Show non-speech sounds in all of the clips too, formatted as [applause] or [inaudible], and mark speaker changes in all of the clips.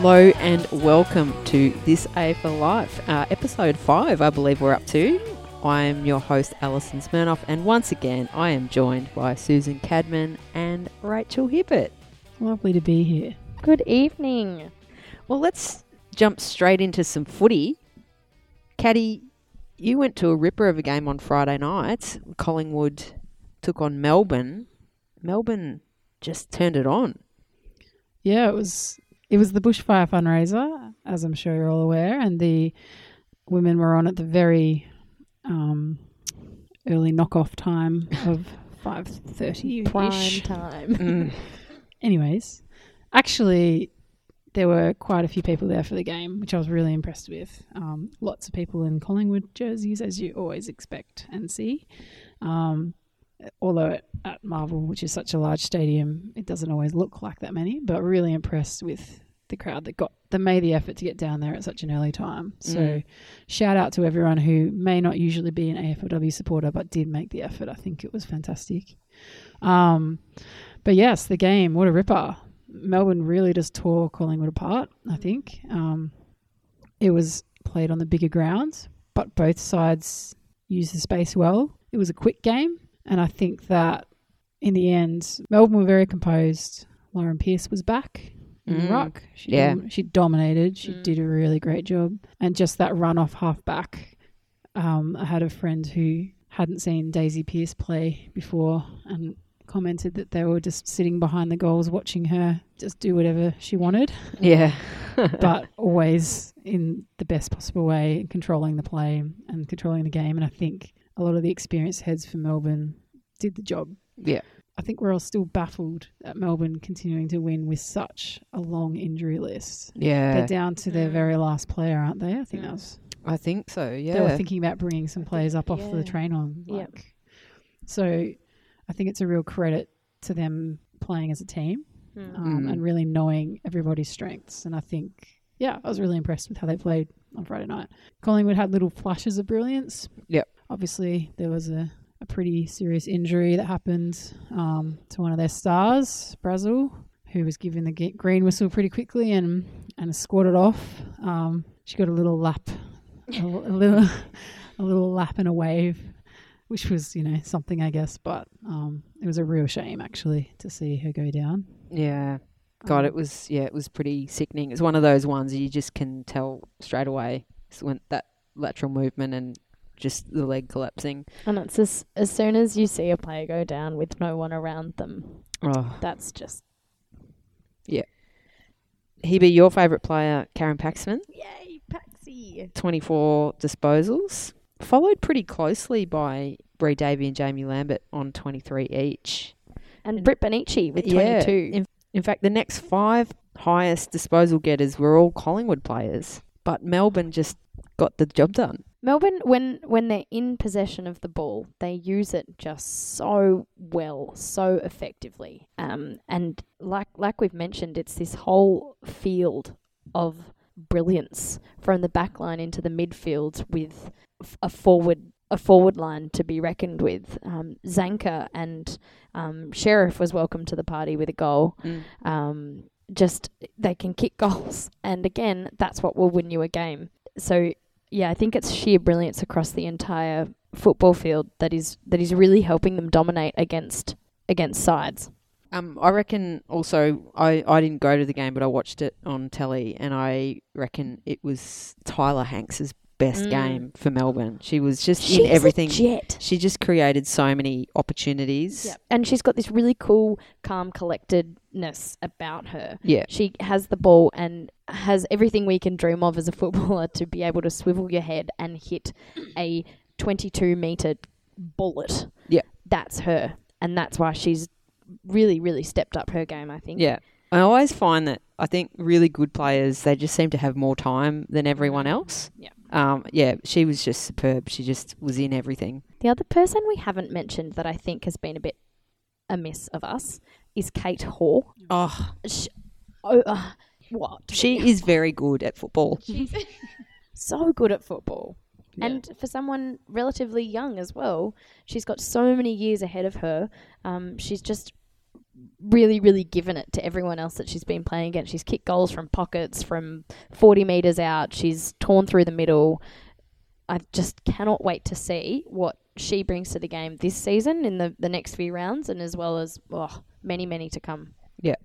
Speaker 1: Hello and welcome to This AFL Life, uh, episode five, I believe we're up to. I am your host, Alison Smirnoff, and once again, I am joined by Susan Cadman and Rachel Hibbert.
Speaker 2: Lovely to be here.
Speaker 3: Good evening.
Speaker 1: Well, let's jump straight into some footy. Caddy, you went to a ripper of a game on Friday night. Collingwood took on Melbourne. Melbourne just turned it on.
Speaker 2: Yeah, it was it was the bushfire fundraiser, as I'm sure you're all aware, and the women were on at the very um, early knockoff time of [laughs] five thirty
Speaker 3: Prime time.
Speaker 1: Mm. [laughs]
Speaker 2: Anyways, actually, there were quite a few people there for the game, which I was really impressed with. Um, lots of people in Collingwood jerseys, as you always expect and see. Um, although at, Marvel, which is such a large stadium, it doesn't always look like that many. But really impressed with the crowd that got that made the effort to get down there at such an early time. So,
Speaker 1: Mm.
Speaker 2: shout out to everyone who may not usually be an AFLW supporter but did make the effort. I think it was fantastic. Um, but yes, the game, what a ripper! Melbourne really just tore Collingwood apart. I think um, it was played on the bigger grounds, but both sides used the space well. It was a quick game, and I think that in the end, Melbourne were very composed. Lauren Pearce was back in the
Speaker 1: Mm,
Speaker 2: ruck. She
Speaker 1: yeah.
Speaker 2: dom- she dominated. She
Speaker 3: Mm.
Speaker 2: did a really great job, and just that run off halfback. Um, I had a friend who hadn't seen Daisy Pearce play before, and commented that they were just sitting behind the goals watching her just do whatever she wanted,
Speaker 1: Yeah. [laughs]
Speaker 2: but always in the best possible way, controlling the play and controlling the game. And I think a lot of the experienced heads for Melbourne did the job.
Speaker 1: Yeah.
Speaker 2: I think we're all still baffled at Melbourne continuing to win with such a long injury list.
Speaker 1: yeah.
Speaker 2: They're down to their
Speaker 3: Mm.
Speaker 2: very last player, aren't they? I think that
Speaker 3: Mm.
Speaker 2: was
Speaker 1: I think so, yeah.
Speaker 2: they were thinking about bringing some players
Speaker 3: think-
Speaker 2: up off the train on.
Speaker 3: Yep.
Speaker 2: Like, So I think it's a real credit to them playing as a team
Speaker 3: Mm.
Speaker 2: um,
Speaker 1: Mm.
Speaker 2: and really knowing everybody's strengths. And I think, yeah, I was really impressed with how they played on Friday night. Collingwood had little flashes of brilliance.
Speaker 1: Yep.
Speaker 2: Obviously, there was a, a pretty serious injury that happened um, to one of their stars, Brazil, who was given the green whistle pretty quickly and, and squatted off. Um, she got a little lap, a, a little, [laughs] a little lap and a wave, which was, you know, something, I guess. But um, it was a real shame, actually, to see her go down.
Speaker 1: Yeah. God,
Speaker 2: Um,
Speaker 1: it was yeah, it was pretty sickening. It's one of those ones you just can tell straight away when that lateral movement and just the leg collapsing.
Speaker 3: And it's as, as soon as you see a player go down with no one around them,
Speaker 1: Oh,
Speaker 3: that's just
Speaker 1: Hebe, your favourite player, Karen Paxman,
Speaker 3: yay, Paxi.
Speaker 1: twenty four disposals, followed pretty closely by Bree Davey and Jaimee Lambert on twenty three each.
Speaker 3: And Britt Bonnici with
Speaker 1: Yeah.
Speaker 3: 22.
Speaker 1: In, in fact, the next five highest disposal getters were all Collingwood players, but Melbourne just got the job done.
Speaker 3: Melbourne, when when they're in possession of the ball, they use it just so well, so effectively. Um, and like like we've mentioned, it's this whole field of brilliance from the back line into the midfield with a forward a forward line to be reckoned with. Um, Zanker and um, Sheriff was welcome to the party with a goal um, just they can kick goals, and again, that's what will win you a game. So yeah, I think it's sheer brilliance across the entire football field that is that is really helping them dominate against against sides.
Speaker 1: Um, I reckon also I, I didn't go to the game, but I watched it on telly, and I reckon it was Tyler Hanks's best
Speaker 3: Mm.
Speaker 1: game for Melbourne. She was just
Speaker 3: She's
Speaker 1: in everything.
Speaker 3: jet.
Speaker 1: She just created so many opportunities.
Speaker 3: And she's got this really cool, calm collectedness about her.
Speaker 1: Yeah.
Speaker 3: She has the ball and has everything we can dream of as a [laughs] footballer to be able to swivel your head and hit a 22 meter bullet.
Speaker 1: Yeah.
Speaker 3: That's her. And that's why she's really, really stepped up her game, I think.
Speaker 1: Yeah. I always find that I think really good players they just seem to have more time than everyone else.
Speaker 3: Yeah.
Speaker 1: Um, yeah, she was just superb. She just was in everything.
Speaker 3: The other person we haven't mentioned that I think has been a bit amiss of us is Kate Hoare.
Speaker 1: Oh,
Speaker 3: Sh oh, uh, what?
Speaker 1: she is very good at football. [laughs]
Speaker 3: She's [laughs] so good at football.
Speaker 2: Yeah.
Speaker 3: And for someone relatively young as well, she's got so many years ahead of her. Um, she's just really, really given it to everyone else that she's been playing against. She's kicked goals from pockets, from 40 metres out. She's torn through the middle. I just cannot wait to see what she brings to the game this season in the, the next few rounds and as well as oh, many, many to come. Yeah.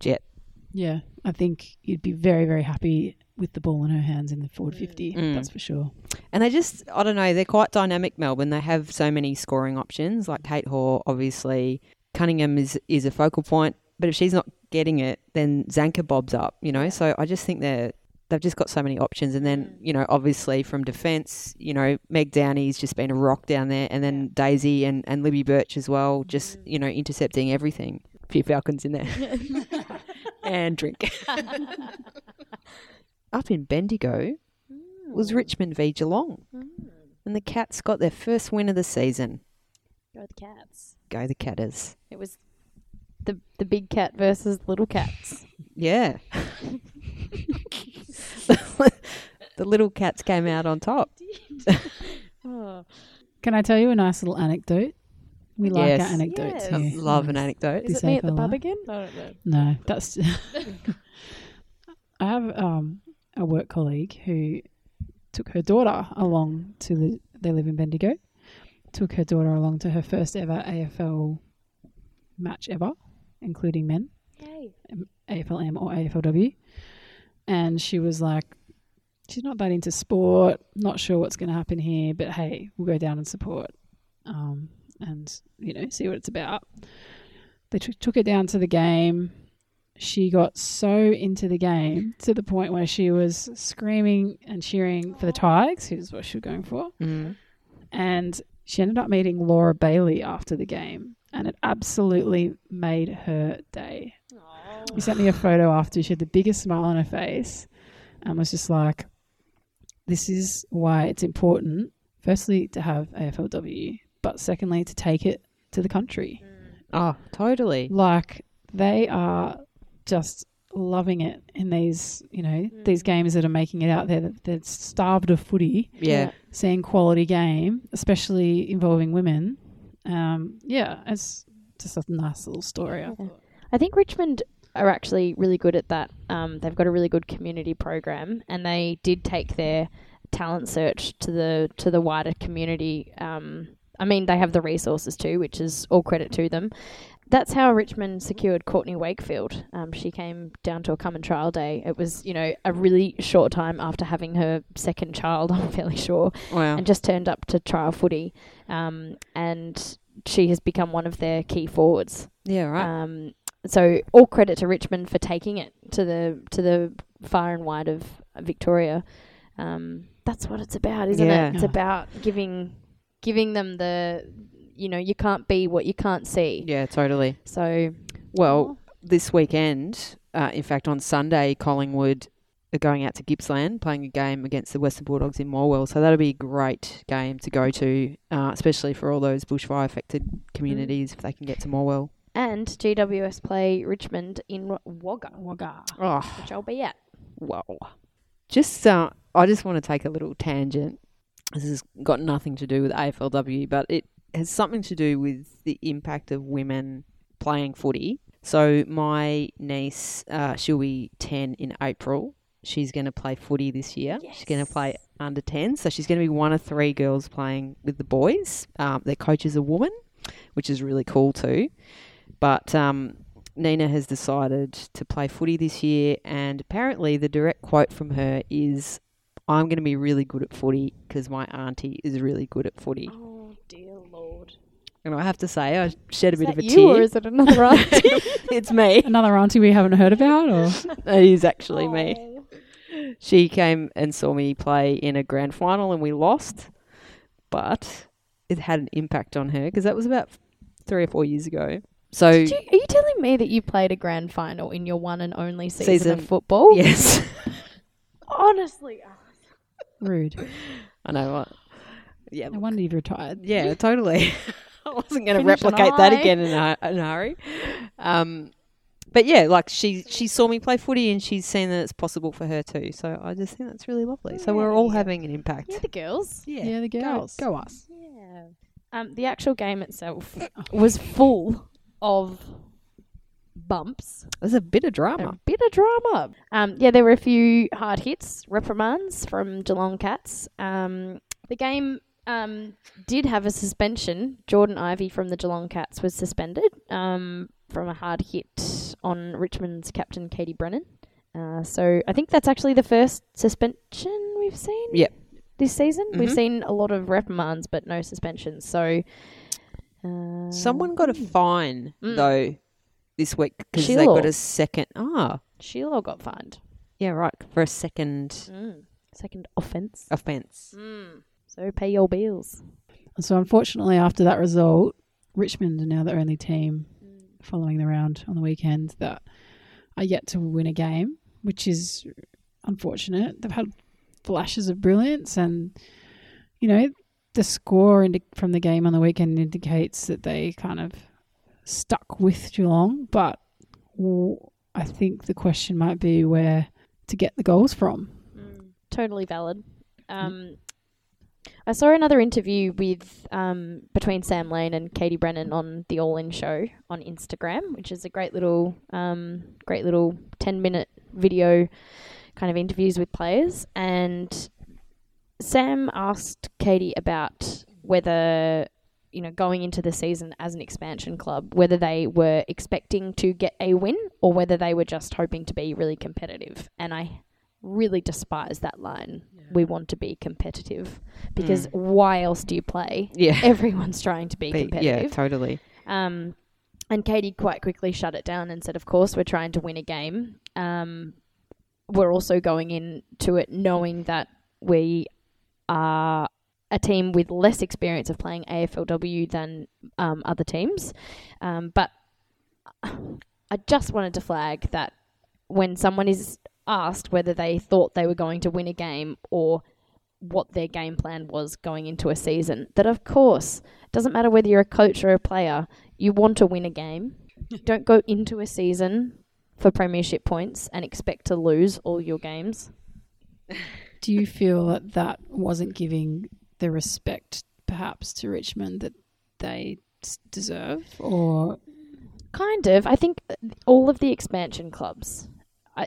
Speaker 1: Jet.
Speaker 2: Yeah, I think you'd be very, very happy with the ball in her hands in the forward
Speaker 3: Mm.
Speaker 2: 50.
Speaker 1: Mm.
Speaker 2: That's for sure.
Speaker 1: And they just, I don't know, they're quite dynamic, Melbourne. They have so many scoring options. Like Kate Hoare, obviously. Cunningham is, is a focal point. But if she's not getting it, then Zanker bobs up, you know? So I just think they're. They've just got so many options, and then mm. you know, obviously from defence, you know, Meg Downie's just been a rock down there, and then Daisy and, and Libby Birch as well, just mm. you know, intercepting everything. A few Falcons in there, [laughs] and drink. [laughs] Up in Bendigo was mm. Richmond v Geelong. And the Cats got their first win of the season.
Speaker 3: Go the cats.
Speaker 1: Go the Catters.
Speaker 3: It was the the big cat versus little cats.
Speaker 1: Yeah. [laughs] [laughs] the little cats came out on top. [laughs]
Speaker 3: Oh.
Speaker 2: Can I tell you a nice little anecdote? We like
Speaker 1: Yes.
Speaker 2: our anecdotes
Speaker 3: Yes.
Speaker 1: I love an anecdote.
Speaker 3: Is
Speaker 2: This
Speaker 3: it me at the pub again? I don't know.
Speaker 2: No, that's. [laughs] I have um, a work colleague who took her daughter along to the. They live in Bendigo. Took her daughter along to her first ever AFL match ever, including men,
Speaker 3: Hey.
Speaker 2: AFLM or AFLW, and she was like, "She's not that into sport. Not sure what's going to happen here, but hey, we'll go down and support, um, and you know, see what it's about." They took took her down to the game she got so into the game to the point where she was screaming and cheering for the Tigers, who's what she was going for.
Speaker 1: Mm.
Speaker 2: And she ended up meeting Laura Bailey after the game, and it absolutely made her day. She sent me a photo after. She had the biggest smile on her face and was just like, This is why it's important, firstly, to have AFLW, but secondly, to take it to the country.
Speaker 1: Oh, totally.
Speaker 2: Like, they are just loving it in these, you know, mm. these games that are making it out there that they're starved of footy,
Speaker 1: Yeah.
Speaker 2: seeing quality game, especially involving women. Um, yeah, it's just a nice little story. I thought.
Speaker 3: I think Richmond are actually really good at that. Um, they've got a really good community program, and they did take their talent search to the to the wider community. Um, I mean, they have the resources too, which is all credit to them. That's how Richmond secured Courtney Wakefield. Um, she came down to a common trial day. It was, you know, a really short time after having her second child, [laughs] I'm fairly sure
Speaker 1: Wow.
Speaker 3: and just turned up to trial footy. Um, and she has become one of their key forwards.
Speaker 1: Yeah, right.
Speaker 3: Um, so all credit to Richmond for taking it to the to the far and wide of Victoria. Um, that's what it's about, isn't
Speaker 1: Yeah.
Speaker 3: it? It's about giving giving them the you know you can't be what you can't see.
Speaker 1: yeah, totally.
Speaker 3: So
Speaker 1: Well, this weekend, uh, in fact, on Sunday, Collingwood are going out to Gippsland playing a game against the Western Bulldogs in Morwell. So that'll be a great game to go to, uh, especially for all those bushfire affected communities if they can get to Morwell.
Speaker 3: And GWS play Richmond in Wagga,
Speaker 2: Wagga.
Speaker 1: Oh,
Speaker 3: which I'll be at.
Speaker 1: wow. Just, uh, I just want to take a little tangent. This has got nothing to do with AFLW, but it has something to do with the impact of women playing footy. So my niece, uh, she'll be ten in April. She's going to play footy this year. She's going to play under ten, so she's going to be one of three girls playing with the boys. Um, their coach is a woman, which is really cool too. But um, Nina has decided to play footy this year, and apparently the direct quote from her is, "I'm going to be really good at footy because my auntie is really good at footy."
Speaker 3: Oh dear lord!
Speaker 1: And I have to say, I shed a
Speaker 3: Is
Speaker 1: bit
Speaker 3: that
Speaker 1: of a
Speaker 3: you
Speaker 1: tear.
Speaker 3: or is it another auntie? [laughs]
Speaker 1: it's me.
Speaker 2: Another auntie we haven't heard about, or [laughs]
Speaker 1: It is actually me. She came and saw me play in a grand final and we lost, but it had an impact on her because that was about three or four years ago. So,
Speaker 3: you, are you telling me that you played a grand final in your one and only season,
Speaker 1: Season,
Speaker 3: of football?
Speaker 1: yes, [laughs]
Speaker 3: Honestly,
Speaker 2: rude.
Speaker 1: I know what. Yeah,
Speaker 2: No wonder you've retired.
Speaker 1: yeah, totally. [laughs] I wasn't going to
Speaker 3: Finish on a
Speaker 1: replicate that again in a, in a hurry. Um, but yeah, like she she saw me play footy and she's seen that it's possible for her too. So I just think that's really lovely. So we're all having an impact.
Speaker 3: yeah, the girls.
Speaker 2: Yeah, yeah the
Speaker 1: go-
Speaker 2: girls.
Speaker 1: go us.
Speaker 3: Yeah. Um, the actual game itself was full of bumps.
Speaker 1: There's a bit of drama.
Speaker 3: A bit of drama. Um, yeah, there were a few hard hits, reprimands from Geelong Cats. Um, the game um, did have a suspension. Jordan Ivey from the Geelong Cats was suspended um, from a hard hit on Richmond's captain Katie Brennan. Uh, so I think that's actually the first suspension we've seen.
Speaker 1: Yep.
Speaker 3: This season, we've
Speaker 1: Mhm.
Speaker 3: seen a lot of reprimands, but no suspensions. So uh,
Speaker 1: Someone got a fine
Speaker 3: Mm.
Speaker 1: though this week because they got a second. Ah,
Speaker 3: Sheila got fined.
Speaker 1: yeah, right for a second
Speaker 3: Mm. Second offence.
Speaker 1: offence.
Speaker 3: Mm. So pay your bills.
Speaker 2: So unfortunately, after that result, Richmond are now the only team following the round on the weekend that are yet to win a game, which is unfortunate. They've had flashes of brilliance, and you know the score indi- from the game on the weekend indicates that they kind of stuck with Geelong. But I think the question might be where to get the goals from.
Speaker 3: Totally valid. Um, I saw another interview with um, between Sam Lane and Katie Brennan on the All In Show on Instagram, which is a great little, um, great little ten minute video kind of interviews with players. And Sam asked Katie about whether you know going into the season as an expansion club, whether they were expecting to get a win or whether they were just hoping to be really competitive. And I really despise that line. We want to be competitive because why else do you play?
Speaker 1: Yeah, [laughs]
Speaker 3: Everyone's trying to be
Speaker 1: Be-
Speaker 3: competitive.
Speaker 1: yeah, totally.
Speaker 3: Um, and Katie quite quickly shut it down and said, "Of course, we're trying to win a game. Um, we're also going into it knowing that we are a team with less experience of playing AFLW than um, other teams. Um, but [sighs] I just wanted to flag that when someone is asked whether they thought they were going to win a game or what their game plan was going into a season, that of course, it doesn't matter whether you're a coach or a player, you want to win a game. Don't go into a season for premiership points and expect to lose all your games. [laughs]
Speaker 2: Do you feel that that wasn't giving the respect, perhaps, to Richmond that they deserve, or
Speaker 3: Kind of. I think all of the expansion clubs. I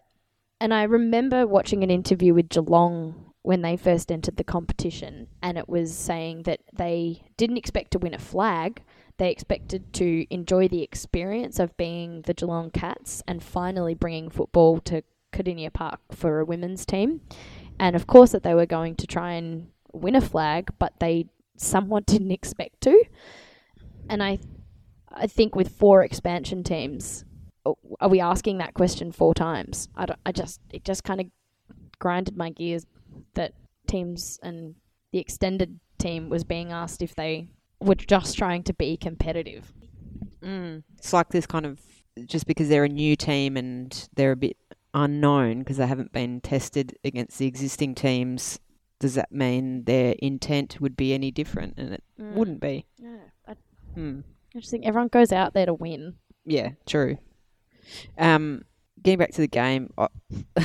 Speaker 3: and I remember watching an interview with Geelong when they first entered the competition, and it was saying that they didn't expect to win a flag. They expected to enjoy the experience of being the Geelong Cats and finally bringing football to Kardinia Park for a women's team. And of course, that they were going to try and win a flag, but they somewhat [laughs] didn't expect to. And I I think with four expansion teams, are we asking that question four times? I, I just it just kind of grinded my gears that teams and the extended team was being asked if they were just trying to be competitive.
Speaker 1: Mm. It's like this kind of just because they're a new team and they're a bit unknown because they haven't been tested against the existing teams. Does that mean their intent would be any different? And it wouldn't be.
Speaker 3: Yeah, I. I just think everyone goes out there to win.
Speaker 1: Yeah, true. Um, getting back to the game, I [laughs]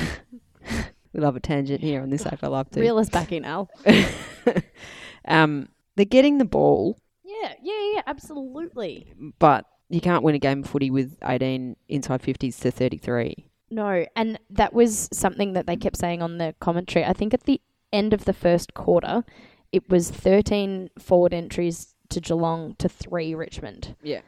Speaker 1: we love a tangent here on this. I love to.
Speaker 3: Reel us back in, Al. [laughs]
Speaker 1: um, they're getting the ball,
Speaker 3: Yeah, yeah, yeah, absolutely.
Speaker 1: but you can't win a game of footy with 18 inside 50s to 33.
Speaker 3: No, and that was something that they kept saying on the commentary. I think at the end of the first quarter, it was 13 forward entries to Geelong to 3 Richmond.
Speaker 1: Yeah.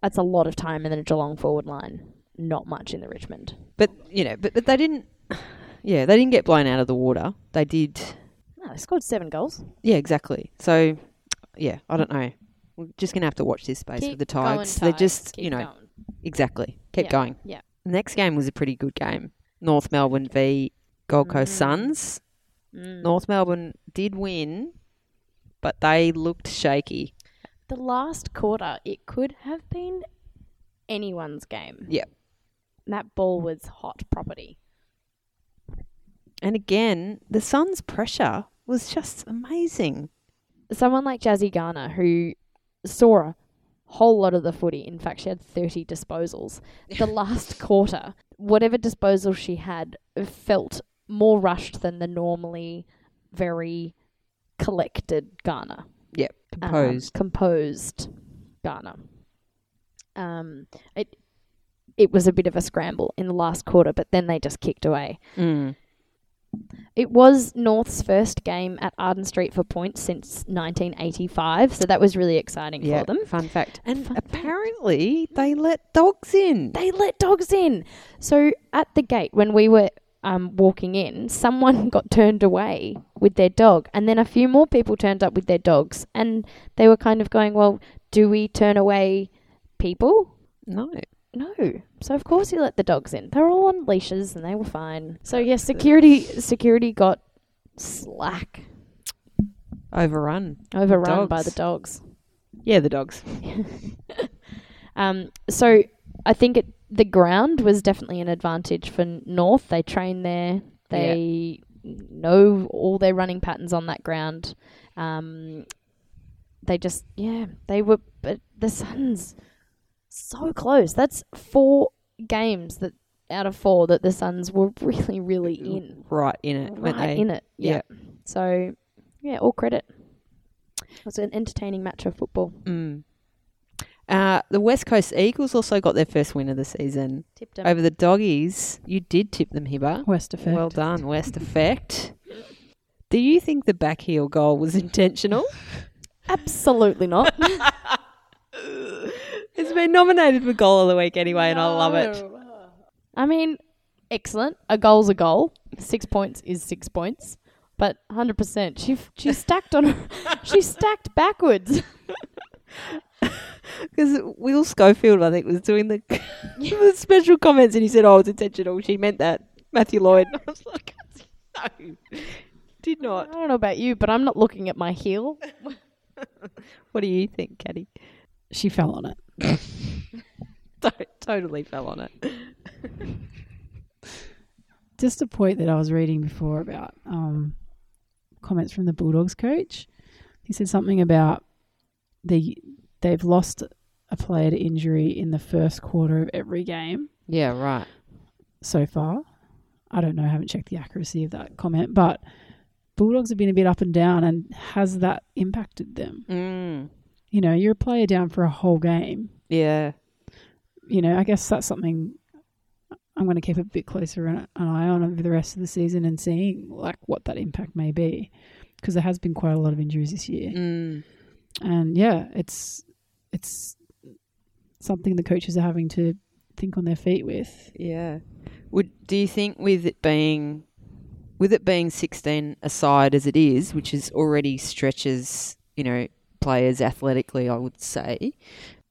Speaker 3: That's a lot of time in the Geelong forward line. Not much in the Richmond.
Speaker 1: But, you know, but, but they didn't, [sighs] yeah, they didn't get blown out of the water. They did,
Speaker 3: No, they scored 7 goals.
Speaker 1: yeah, exactly. So, yeah, I don't know. We're just going to have to watch this space with the
Speaker 3: going,
Speaker 1: Tigers. They're just,
Speaker 3: Keep
Speaker 1: you know,
Speaker 3: going.
Speaker 1: exactly. Keep
Speaker 3: Yeah,
Speaker 1: going.
Speaker 3: yeah.
Speaker 1: The next game was a pretty good game. North Melbourne v Gold Coast
Speaker 3: Mm.
Speaker 1: Suns.
Speaker 3: Mm.
Speaker 1: North Melbourne did win, but they looked shaky.
Speaker 3: The last quarter, it could have been anyone's game.
Speaker 1: Yep.
Speaker 3: That ball was hot property.
Speaker 1: And again, the Suns' pressure was just amazing.
Speaker 3: someone like Jazzy Garner who saw whole lot of the footy. In fact, she had 30 disposals. The [laughs] last quarter, whatever disposal she had felt more rushed than the normally very collected Garner.
Speaker 1: Yep,
Speaker 3: Um,
Speaker 1: composed.
Speaker 3: composed Garner. Um, it it was a bit of a scramble in the last quarter, but then they just kicked away.
Speaker 1: Mm.
Speaker 3: It was North's first game at Arden Street for points since 1985, so that was really exciting
Speaker 1: Yeah,
Speaker 3: for them.
Speaker 1: fun fact. And
Speaker 3: Fun fact.
Speaker 1: apparently they let dogs in.
Speaker 3: They let dogs in. So at the gate, when we were um, walking in, someone [laughs] got turned away with their dog, and then a few more people turned up with their dogs, and they were kind of going, "Well, do we turn away people?"
Speaker 1: No.
Speaker 3: No. So of course you let the dogs in. They're all on leashes and they were fine. So yeah, security security got slack,
Speaker 1: Overrun.
Speaker 3: overrun by the dogs.
Speaker 1: Yeah, the dogs. [laughs]
Speaker 3: Um, so I think it, the ground was definitely an advantage for North. They train there. They know all their running patterns on that ground. Um, they just yeah, they were. But the Suns so close. That's four games that out of four that the Suns were [laughs] really really in
Speaker 1: Right in it.
Speaker 3: right
Speaker 1: they?
Speaker 3: in it. Yeah. So yeah, all credit. It was an entertaining match of football.
Speaker 1: Mm. Uh, the West Coast Eagles also got their first win of the season
Speaker 3: Tipped 'em.
Speaker 1: over the Doggies. You did tip them, Hibber.
Speaker 2: West effect.
Speaker 1: Well done, West Effect. Do you think the backheel goal was [laughs] intentional?
Speaker 3: Absolutely not. [laughs]
Speaker 1: it's been nominated for goal of the week anyway, and I love it.
Speaker 3: I mean, excellent. A goal's a goal. Six points is six points. But hundred percent, she she stacked on. [laughs] she stacked backwards. [laughs]
Speaker 1: Because Will Schofield, I think, was doing the, [laughs] the special comments, and he said, "Oh, it's intentional." She meant that. Matthew Lloyd. I was like, "No, did not."
Speaker 3: I don't know about you, but I'm not looking at my heel.
Speaker 1: What do you think, Caddy?
Speaker 2: She fell on it. [laughs]
Speaker 1: Totally fell on it. [laughs]
Speaker 2: Just a point that I was reading before about um, comments from the Bulldogs coach. He said something about the they've lost a player to injury in the first quarter of every game
Speaker 1: Yeah, right.
Speaker 2: so far. I don't know, I haven't checked the accuracy of that comment, but Bulldogs have been a bit up and down, and has that impacted them?
Speaker 1: Mm.
Speaker 2: You know, you're a player down for a whole game.
Speaker 1: Yeah.
Speaker 2: you know, I guess that's something I'm going to keep a bit closer an, an eye on over the rest of the season and seeing like what that impact may be, because there has been quite a lot of injuries this year,
Speaker 1: Mm.
Speaker 2: and yeah, it's it's something the coaches are having to think on their feet with.
Speaker 1: Yeah. Would do you think with it being with it being sixteen aside as it is, which is already stretches, you know, players athletically, I would say,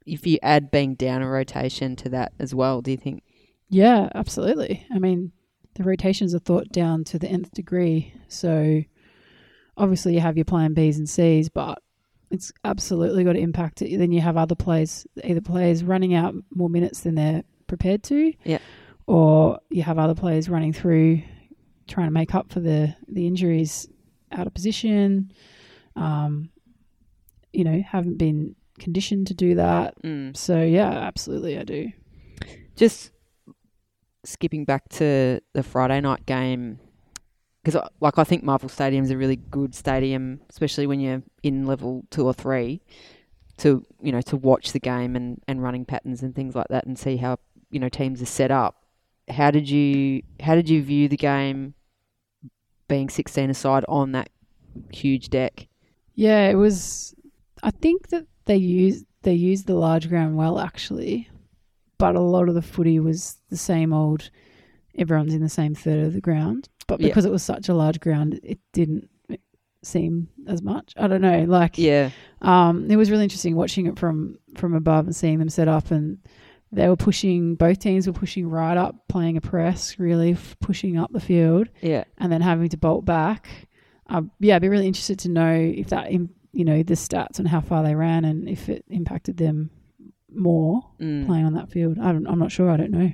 Speaker 1: if you add being down a rotation to that as well, do you think
Speaker 2: Yeah, absolutely. I mean, the rotations are thought down to the nth degree, so obviously you have your plan Bs and Cs, but it's absolutely got to impact it. Then you have other players, either players running out more minutes than they're prepared to,
Speaker 1: Yeah.
Speaker 2: or you have other players running through trying to make up for the the injuries out of position. Um, you know, haven't been conditioned to do that.
Speaker 1: mm.
Speaker 2: So yeah, absolutely, I do.
Speaker 1: just skipping back to the Friday night game because like I think Marvel Stadium's a really good stadium, especially when you're in level two or three, to you know to watch the game and, and running patterns and things like that, and see how you know teams are set up. How did you how did you view the game being sixteen aside on that huge deck?
Speaker 2: Yeah, it was. I think that they used they used the large ground well actually, but a lot of the footy was the same old. Everyone's in the same third of the ground, but
Speaker 1: Yeah.
Speaker 2: because it was such a large ground, it didn't seem as much. I don't know. Like,
Speaker 1: Yeah,
Speaker 2: um, it was really interesting watching it from from above and seeing them set up, and they were pushing. Both teams were pushing right up, playing a press, really f- pushing up the field
Speaker 1: yeah,
Speaker 2: and then having to bolt back. Um, yeah, I'd be really interested to know if that, im- you know, the stats on how far they ran and if it impacted them more
Speaker 1: mm.
Speaker 2: playing on that field. I don't, I'm not sure. I don't know.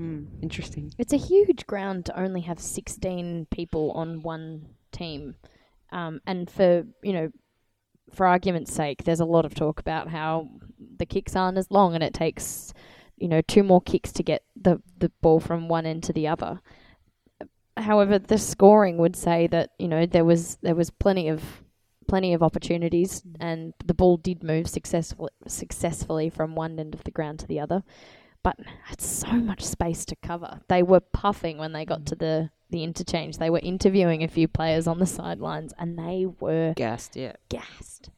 Speaker 1: Mm. interesting.
Speaker 3: It's a huge ground to only have 16 people on one team. Um, and for, you know, for argument's sake, there's a lot of talk about how the kicks aren't as long and it takes, you know, two more kicks to get the, the ball from one end to the other. However, the scoring would say that, you know, there was there was plenty of plenty of opportunities mm. and the ball did move successfully successfully from one end of the ground to the other. but had so much space to cover. They were puffing when they got mm. to the the interchange. They were interviewing a few players on the sidelines, and they were
Speaker 1: Gassed, yeah.
Speaker 3: gassed.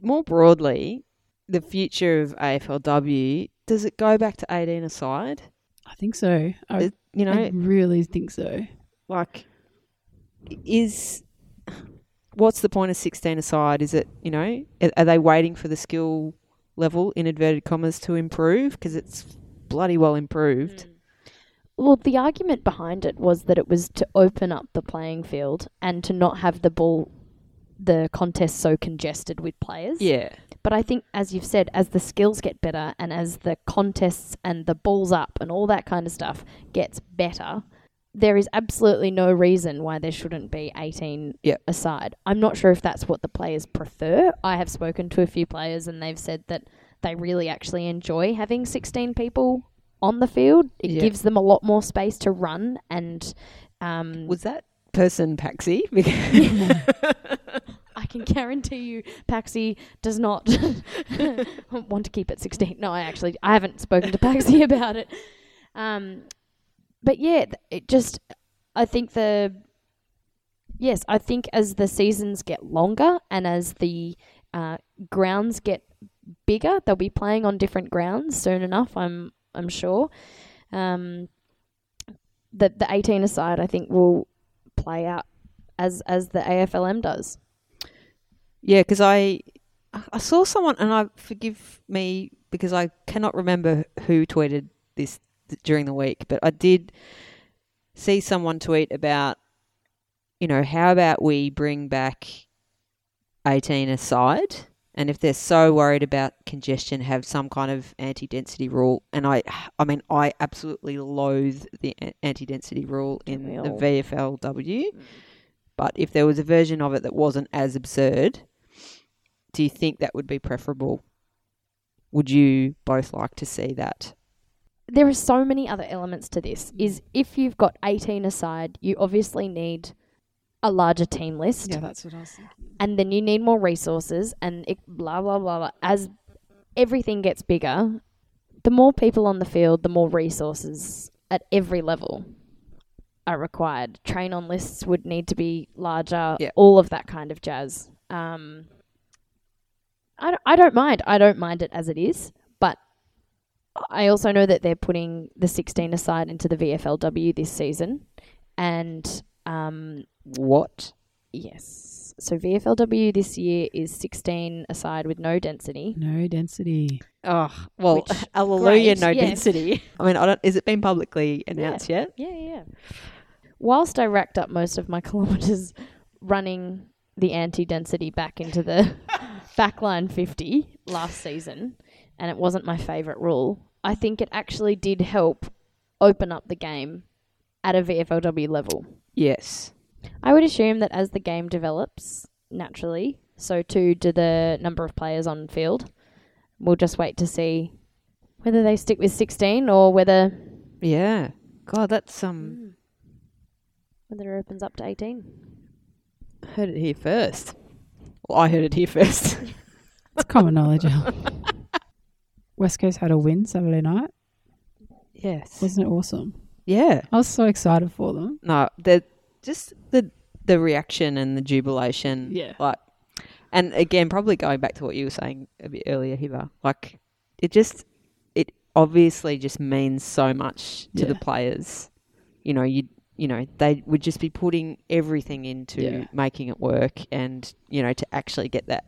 Speaker 1: More broadly, the future of AFLW, does it go back to 18 aside?
Speaker 2: I think so. I,
Speaker 1: It- you know,
Speaker 2: I really think so.
Speaker 1: like, is. What's the point of 16 aside? Is it, you know, are, they waiting for the skill level, in inverted commas, to improve? Because it's bloody well improved. Hmm.
Speaker 3: Well, the argument behind it was that it was to open up the playing field and to not have the ball, the contest so congested with players.
Speaker 1: Yeah.
Speaker 3: But I think, as you've said, as the skills get better and as the contests and the balls up and all that kind of stuff gets better, there is absolutely no reason why there shouldn't be 18
Speaker 1: Yep.
Speaker 3: aside. I'm not sure if that's what the players prefer. I have spoken to a few players and they've said that they really actually enjoy having 16 people on the field. It
Speaker 1: Yeah.
Speaker 3: gives them a lot more space to run and. Um,
Speaker 1: Was that person Paxi? [laughs]
Speaker 3: I can guarantee you, Paxi does not [laughs] want to keep it 16. No, I actually I haven't spoken to Paxi [laughs] about it. Um, but yeah, it just I think the yes, I think as the seasons get longer and as the uh, grounds get bigger, they'll be playing on different grounds soon enough. I'm I'm sure. Um, the the 18 aside, I think will play out as as the AFLM does.
Speaker 1: Yeah, because I I saw someone, and I forgive me because I cannot remember who tweeted this th- during the week, but I did see someone tweet about, you know, how about we bring back eighteen aside, and if they're so worried about congestion, have some kind of anti-density rule. And I, I mean, I absolutely loathe the anti-density rule in
Speaker 3: we
Speaker 1: the? VFLW. Mm. But if there was a version of it that wasn't as absurd, do you think that would be preferable? Would you both like to see that?
Speaker 3: There are so many other elements to this. Is if you've got 18 aside, you obviously need a larger team list,
Speaker 2: Yeah, that's what I was thinking.
Speaker 3: and then you need more resources, and it, blah blah blah blah. As everything gets bigger, the more people on the field, the more resources at every level are required. Train on lists would need to be larger.
Speaker 1: Yeah.
Speaker 3: All of that kind of jazz. Um, I don't, I don't mind. I don't mind it as it is, I also know that they're putting the 16 aside into the VFLW this season, and um,
Speaker 1: What?
Speaker 3: yes, so VFLW this year is 16 aside with no density.
Speaker 2: No density.
Speaker 1: Oh, well,
Speaker 3: Which-
Speaker 1: hallelujah,
Speaker 3: great,
Speaker 1: no
Speaker 3: yes.
Speaker 1: density. [laughs] I mean, I don't. Is it been publicly announced yet?
Speaker 3: Yeah, yeah. yeah. Whilst I racked up most of my [laughs] kilometres running the anti-density back into the [laughs] backline 50 last season, and it wasn't my favourite rule, I think it actually did help open up the game at a VFLW level.
Speaker 1: Yes.
Speaker 3: I would assume that as the game develops naturally, so too do the number of players on field. We'll just wait to see whether they stick with 16 or whether
Speaker 1: Yeah. God, that's um.
Speaker 3: whether it opens up to 18.
Speaker 1: Heard it here first. Well, I heard it here first.
Speaker 2: It's common knowledge. Al. [laughs] West Coast had a win Saturday night.
Speaker 1: yes.
Speaker 2: Wasn't it awesome?
Speaker 1: Yeah.
Speaker 2: I was so excited for them.
Speaker 1: No, the just the the reaction and the jubilation.
Speaker 2: Yeah.
Speaker 1: Like, and again, probably going back to what you were saying a bit earlier, Hiva. Like, it just it obviously just means so much to the players. You know, you you know they would just be putting everything into
Speaker 2: Yeah.
Speaker 1: making it work, and you know to actually get that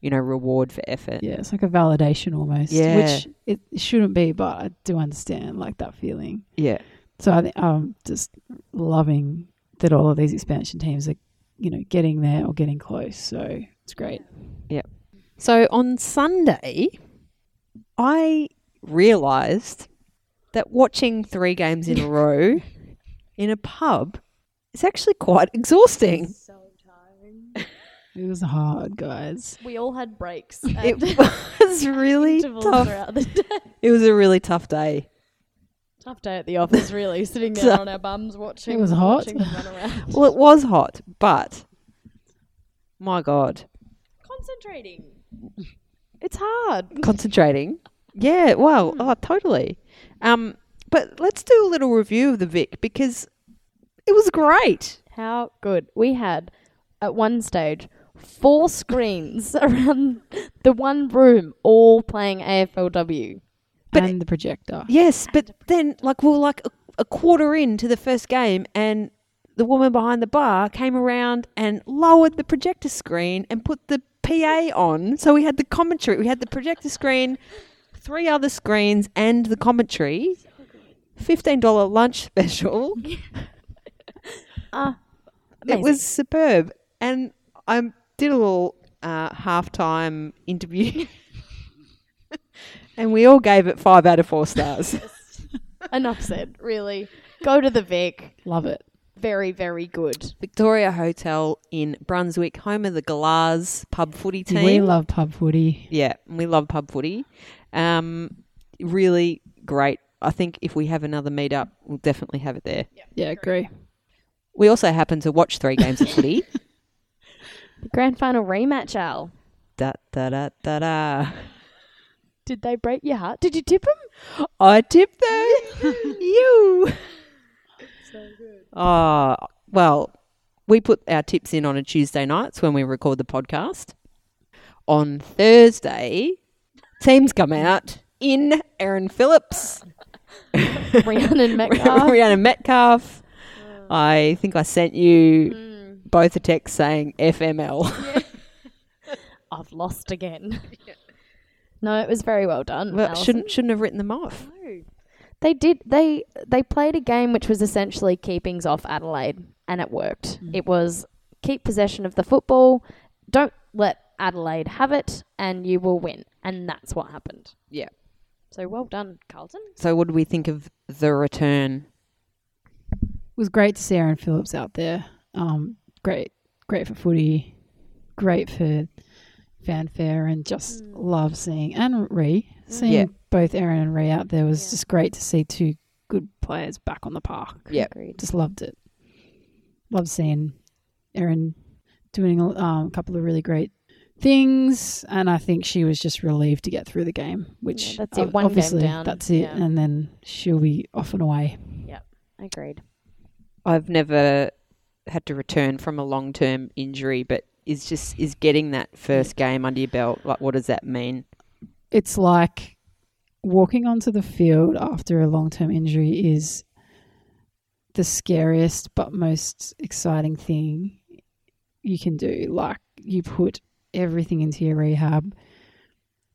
Speaker 1: you know reward for effort.
Speaker 2: Yeah, it's like a validation almost.
Speaker 1: Yeah.
Speaker 2: Which it, it shouldn't be, but I do understand like that feeling.
Speaker 1: Yeah.
Speaker 2: So I think I'm just loving that all of these expansion teams are, you know, getting there or getting close. So it's great. Yeah.
Speaker 1: So on Sunday, I realised that watching three games in a row [laughs] in a pub is actually quite exhausting.
Speaker 3: So tiring.
Speaker 2: It was hard, guys.
Speaker 3: We all had breaks.
Speaker 1: It [laughs] was [laughs] really tough.
Speaker 3: the day.
Speaker 1: It was a really tough day.
Speaker 3: Tough day at the office, really. Sitting there on our bums watching.
Speaker 2: It was hot.
Speaker 3: watching them run around. [laughs]
Speaker 1: Well, it was hot, but my God,
Speaker 3: Concentrating. It's hard.
Speaker 1: concentrating. Yeah, well, oh, totally. Um, but let's do a little review of the Vic because it was great.
Speaker 3: How good. We had, at one stage, four screens [laughs] around the one room, all playing AFLW.
Speaker 1: But-
Speaker 2: and the projector.
Speaker 1: Yes, but then like we were like a, a quarter into the first game, and the woman behind the bar came around and lowered the projector screen and put the PA on. So we had the commentary, we had the projector screen, three other screens, and the commentary. Fifteen dollar lunch special. [laughs] [laughs]
Speaker 3: Ah,
Speaker 1: It was superb, and I did a little uh, halftime interview, [laughs] and we all gave it five out of four stars. [laughs]
Speaker 3: Enough said, really. Go to the Vic.
Speaker 2: Love it.
Speaker 3: Very, very good.
Speaker 1: Victoria Hotel in Brunswick, home of the Galahs pub footy team.
Speaker 2: We love pub footy.
Speaker 1: yeah, we love pub footy. Um, really great. I think if we have another meetup, we'll definitely have it there.
Speaker 2: Yeah, agree.
Speaker 1: We also happen to watch three games of footy. [laughs]
Speaker 3: The grand final rematch, Al.
Speaker 1: da da da da da.
Speaker 3: Did they break your heart? Did you tip them?
Speaker 1: I tipped them. [laughs] you.
Speaker 3: So good.
Speaker 1: Oh, well, we put our tips in on a Tuesday nights when we record the podcast. On Thursday, teams come out in Erin Phillips,
Speaker 3: Rhiannon [laughs] Metcalfe.
Speaker 1: Rhiannon Metcalfe. I think I sent you
Speaker 3: Mm,
Speaker 1: both a text saying FML. [laughs]
Speaker 3: I've lost again. no, it was very well done.
Speaker 1: well,
Speaker 3: Alison.
Speaker 1: shouldn't shouldn't have written them off.
Speaker 3: No. They did. They they played a game which was essentially keepings off Adelaide, and it worked. It was keep possession of the football, don't let Adelaide have it, and you will win. And that's what happened.
Speaker 1: Yeah.
Speaker 3: So well done, Carlton.
Speaker 1: So, what do we think of the return?
Speaker 2: It was great to see Erin Phillips out there. Um, great, great for footy, great for fanfare, and just
Speaker 3: Mm.
Speaker 2: love seeing and Ree seeing
Speaker 1: Yeah.
Speaker 2: both Erin and Ree out there was
Speaker 3: Yeah.
Speaker 2: just great to see two good players back on the park.
Speaker 1: Yeah.
Speaker 3: Agreed.
Speaker 2: Just loved it. Loved seeing Erin doing um, a couple of really great things, and I think she was just relieved to get through the game. Which
Speaker 3: Yeah, that's it.
Speaker 2: ob-
Speaker 3: One game
Speaker 2: obviously
Speaker 3: down.
Speaker 2: that's it,
Speaker 3: Yeah.
Speaker 2: and then she'll be off and away.
Speaker 3: Yep, agreed.
Speaker 1: I've never had to return from a long term injury, but is just is getting that first game under your belt. Like, what does that mean?
Speaker 2: It's like walking onto the field after a long term injury is the scariest but most exciting thing you can do. Like you put everything into your rehab.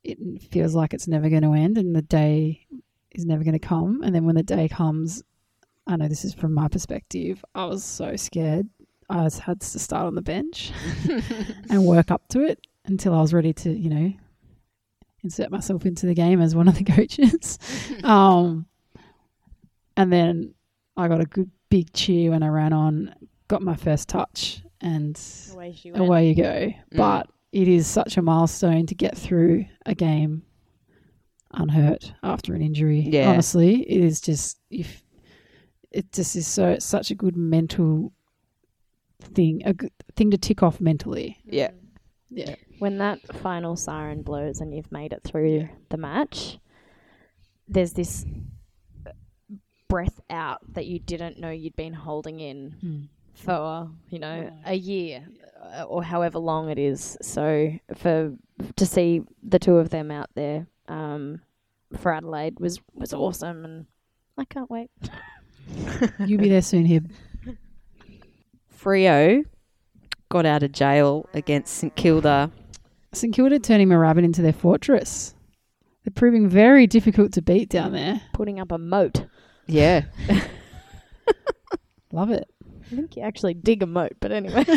Speaker 2: It feels like it's never going to end and the day is never going to come. And then when the day comes, I know this is from my perspective, I was so scared. I was, had to start on the bench [laughs] and work up to it until I was ready to, you know, insert myself into the game as one of the [laughs] coaches. [laughs] um, and then I got a good big cheer when I ran on, got my first touch, and
Speaker 3: Away
Speaker 2: away you go. But it is such a milestone to get through a game unhurt after an injury.
Speaker 1: Yeah.
Speaker 2: Honestly, it is just if it just is so such a good mental thing, a good thing to tick off mentally.
Speaker 1: Yeah.
Speaker 2: Yeah.
Speaker 3: When that final siren blows and you've made it through the match, there's this breath out that you didn't know you'd been holding in for you know a year uh, or however long it is. So for to see the two of them out there um, for Adelaide was was awesome, and I can't wait. [laughs] [laughs]
Speaker 2: You'll be there soon, Hib.
Speaker 1: Freo got out of jail against St Kilda.
Speaker 2: St Kilda turning Moorabbin into their fortress. They're proving very difficult to beat down there.
Speaker 3: Putting up a moat.
Speaker 1: Yeah. [laughs]
Speaker 2: Love it.
Speaker 3: I think you actually dig a moat, but anyway. [laughs]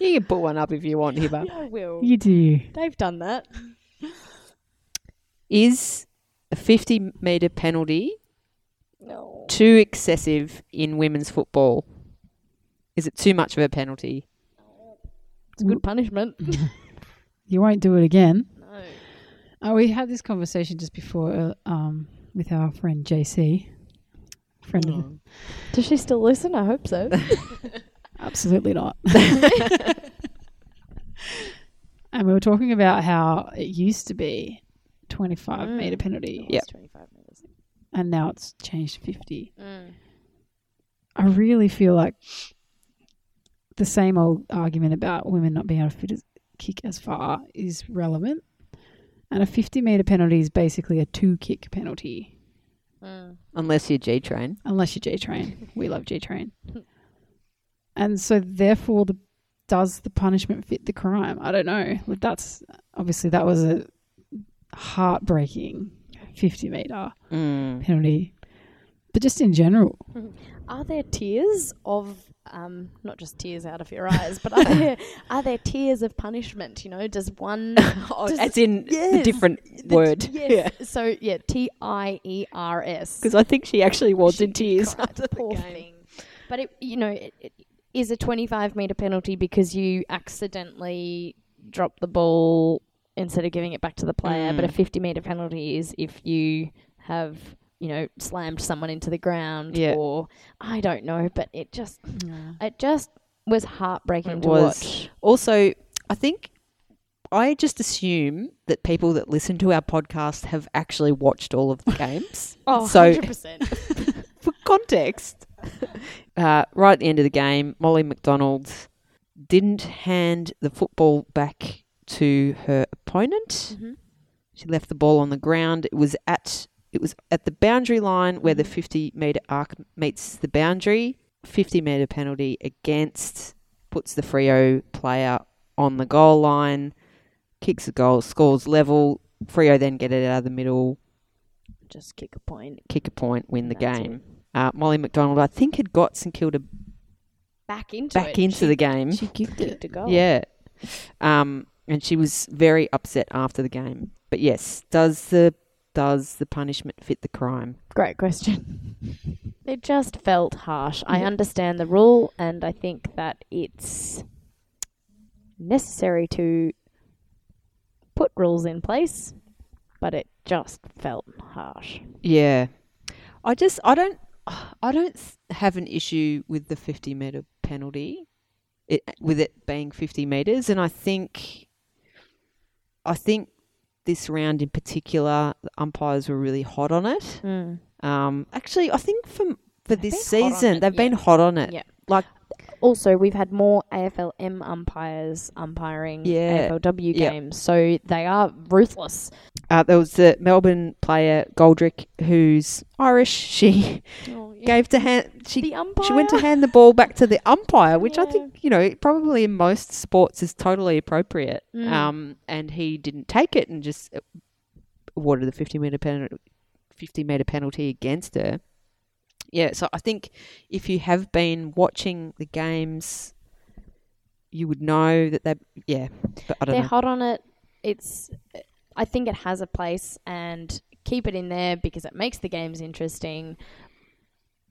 Speaker 1: You can put one up if you want, Hiba.
Speaker 3: I will.
Speaker 2: You do.
Speaker 3: They've done that.
Speaker 1: Is a 50 metre penalty
Speaker 3: No.
Speaker 1: too excessive in women's football? Is it too much of a penalty?
Speaker 3: It's a good punishment. [laughs]
Speaker 2: You won't do it again.
Speaker 3: no.
Speaker 2: Oh, we had this conversation just before uh, um, with our friend JC. Friend of
Speaker 3: Does she still listen? I hope so. [laughs] [laughs]
Speaker 2: Absolutely not. And we were talking about how it used to be 25
Speaker 3: Mm.
Speaker 2: meter penalty,
Speaker 3: It was 25 metres.
Speaker 2: and now it's changed to 50.
Speaker 3: Mm.
Speaker 2: I really feel like the same old argument about women not being able to fit as, kick as far is relevant. And a 50 meter penalty is basically a two kick penalty,
Speaker 3: Mm.
Speaker 1: Unless you're G train.
Speaker 2: unless you're J train. [laughs] we love J train. And so, therefore, the does the punishment fit the crime? I don't know. But that's obviously that was a heartbreaking 50 meter
Speaker 1: Mm.
Speaker 2: penalty. But just in general,
Speaker 3: Are there tears of um, not just tears out of your eyes, but are there [laughs] are there tears of punishment? You know, does one [laughs]
Speaker 1: Oh,
Speaker 3: Does-
Speaker 1: as in the different
Speaker 3: the-
Speaker 1: word.
Speaker 3: Yes. So yeah, T I E R S.
Speaker 1: Because I think she actually was
Speaker 3: She
Speaker 1: in tears
Speaker 3: cried,
Speaker 1: after the
Speaker 3: poor
Speaker 1: game.
Speaker 3: thing. But it, you know, it, it is a 25 meter penalty because you accidentally drop the ball instead of giving it back to the player. But a
Speaker 1: Mm.
Speaker 3: 50 meter penalty is if you have, you know, slammed someone into the ground
Speaker 1: Yeah.
Speaker 3: or I don't know. But it just, it just was heartbreaking
Speaker 1: It
Speaker 3: to
Speaker 1: was.
Speaker 3: watch.
Speaker 1: Also, I think I just assume that people that listen to our podcast have actually watched all of the games. [laughs]
Speaker 3: Oh,
Speaker 1: So-
Speaker 3: 100%. [laughs]
Speaker 1: For context, uh, right at the end of the game, Molly McDonald didn't hand the football back to her opponent.
Speaker 3: Mhm.
Speaker 1: She left the ball on the ground. It was at it was at the boundary line where the
Speaker 3: Mhm.
Speaker 1: 50 meter arc meets the boundary. 50 meter penalty against puts the Freo player on the goal line, kicks a goal, scores level. Freo then get it out of the middle,
Speaker 3: Just kick a point.
Speaker 1: kick a point, win the
Speaker 3: That's
Speaker 1: game. Uh, Molly McDonald, I think, had got St Kilda
Speaker 3: Back into
Speaker 1: back
Speaker 3: it.
Speaker 1: into
Speaker 3: She
Speaker 1: the game.
Speaker 2: she kicked it.
Speaker 3: kicked a goal.
Speaker 1: Yeah. Um, and she was very upset after the game. But yes, does the does the punishment fit the crime?
Speaker 3: Great question. [laughs] It just felt harsh. I understand the rule, and I think that it's necessary to put rules in place, but it just felt harsh.
Speaker 1: Yeah. I just I don't I don't have an issue with the 50 meter penalty. It with it being 50 meters and I think I think this round in particular the umpires were really hot on it. Um actually I think for for
Speaker 3: They've
Speaker 1: this
Speaker 3: been hot on
Speaker 1: season they've been hot on it.
Speaker 3: Yeah.
Speaker 1: Like
Speaker 3: Also, we've had more AFLM umpires umpiring
Speaker 1: Yeah.
Speaker 3: AFLW
Speaker 1: Yep.
Speaker 3: games, so they are ruthless.
Speaker 1: uh, there was the Melbourne player Goldrick who's Irish. She [laughs] gave to hand she
Speaker 3: the umpire.
Speaker 1: She went to hand the ball back to the umpire, which I think, you know, probably in most sports is totally appropriate.
Speaker 3: Mm.
Speaker 1: Um, and he didn't take it and just uh, awarded the 50 meter penalty, 50 meter penalty against her. Yeah, so I think if you have been watching the games, you would know that they, yeah, but I don't
Speaker 3: They're
Speaker 1: know.
Speaker 3: hot on it. It's. I think it has a place, and keep it in there because it makes the games interesting.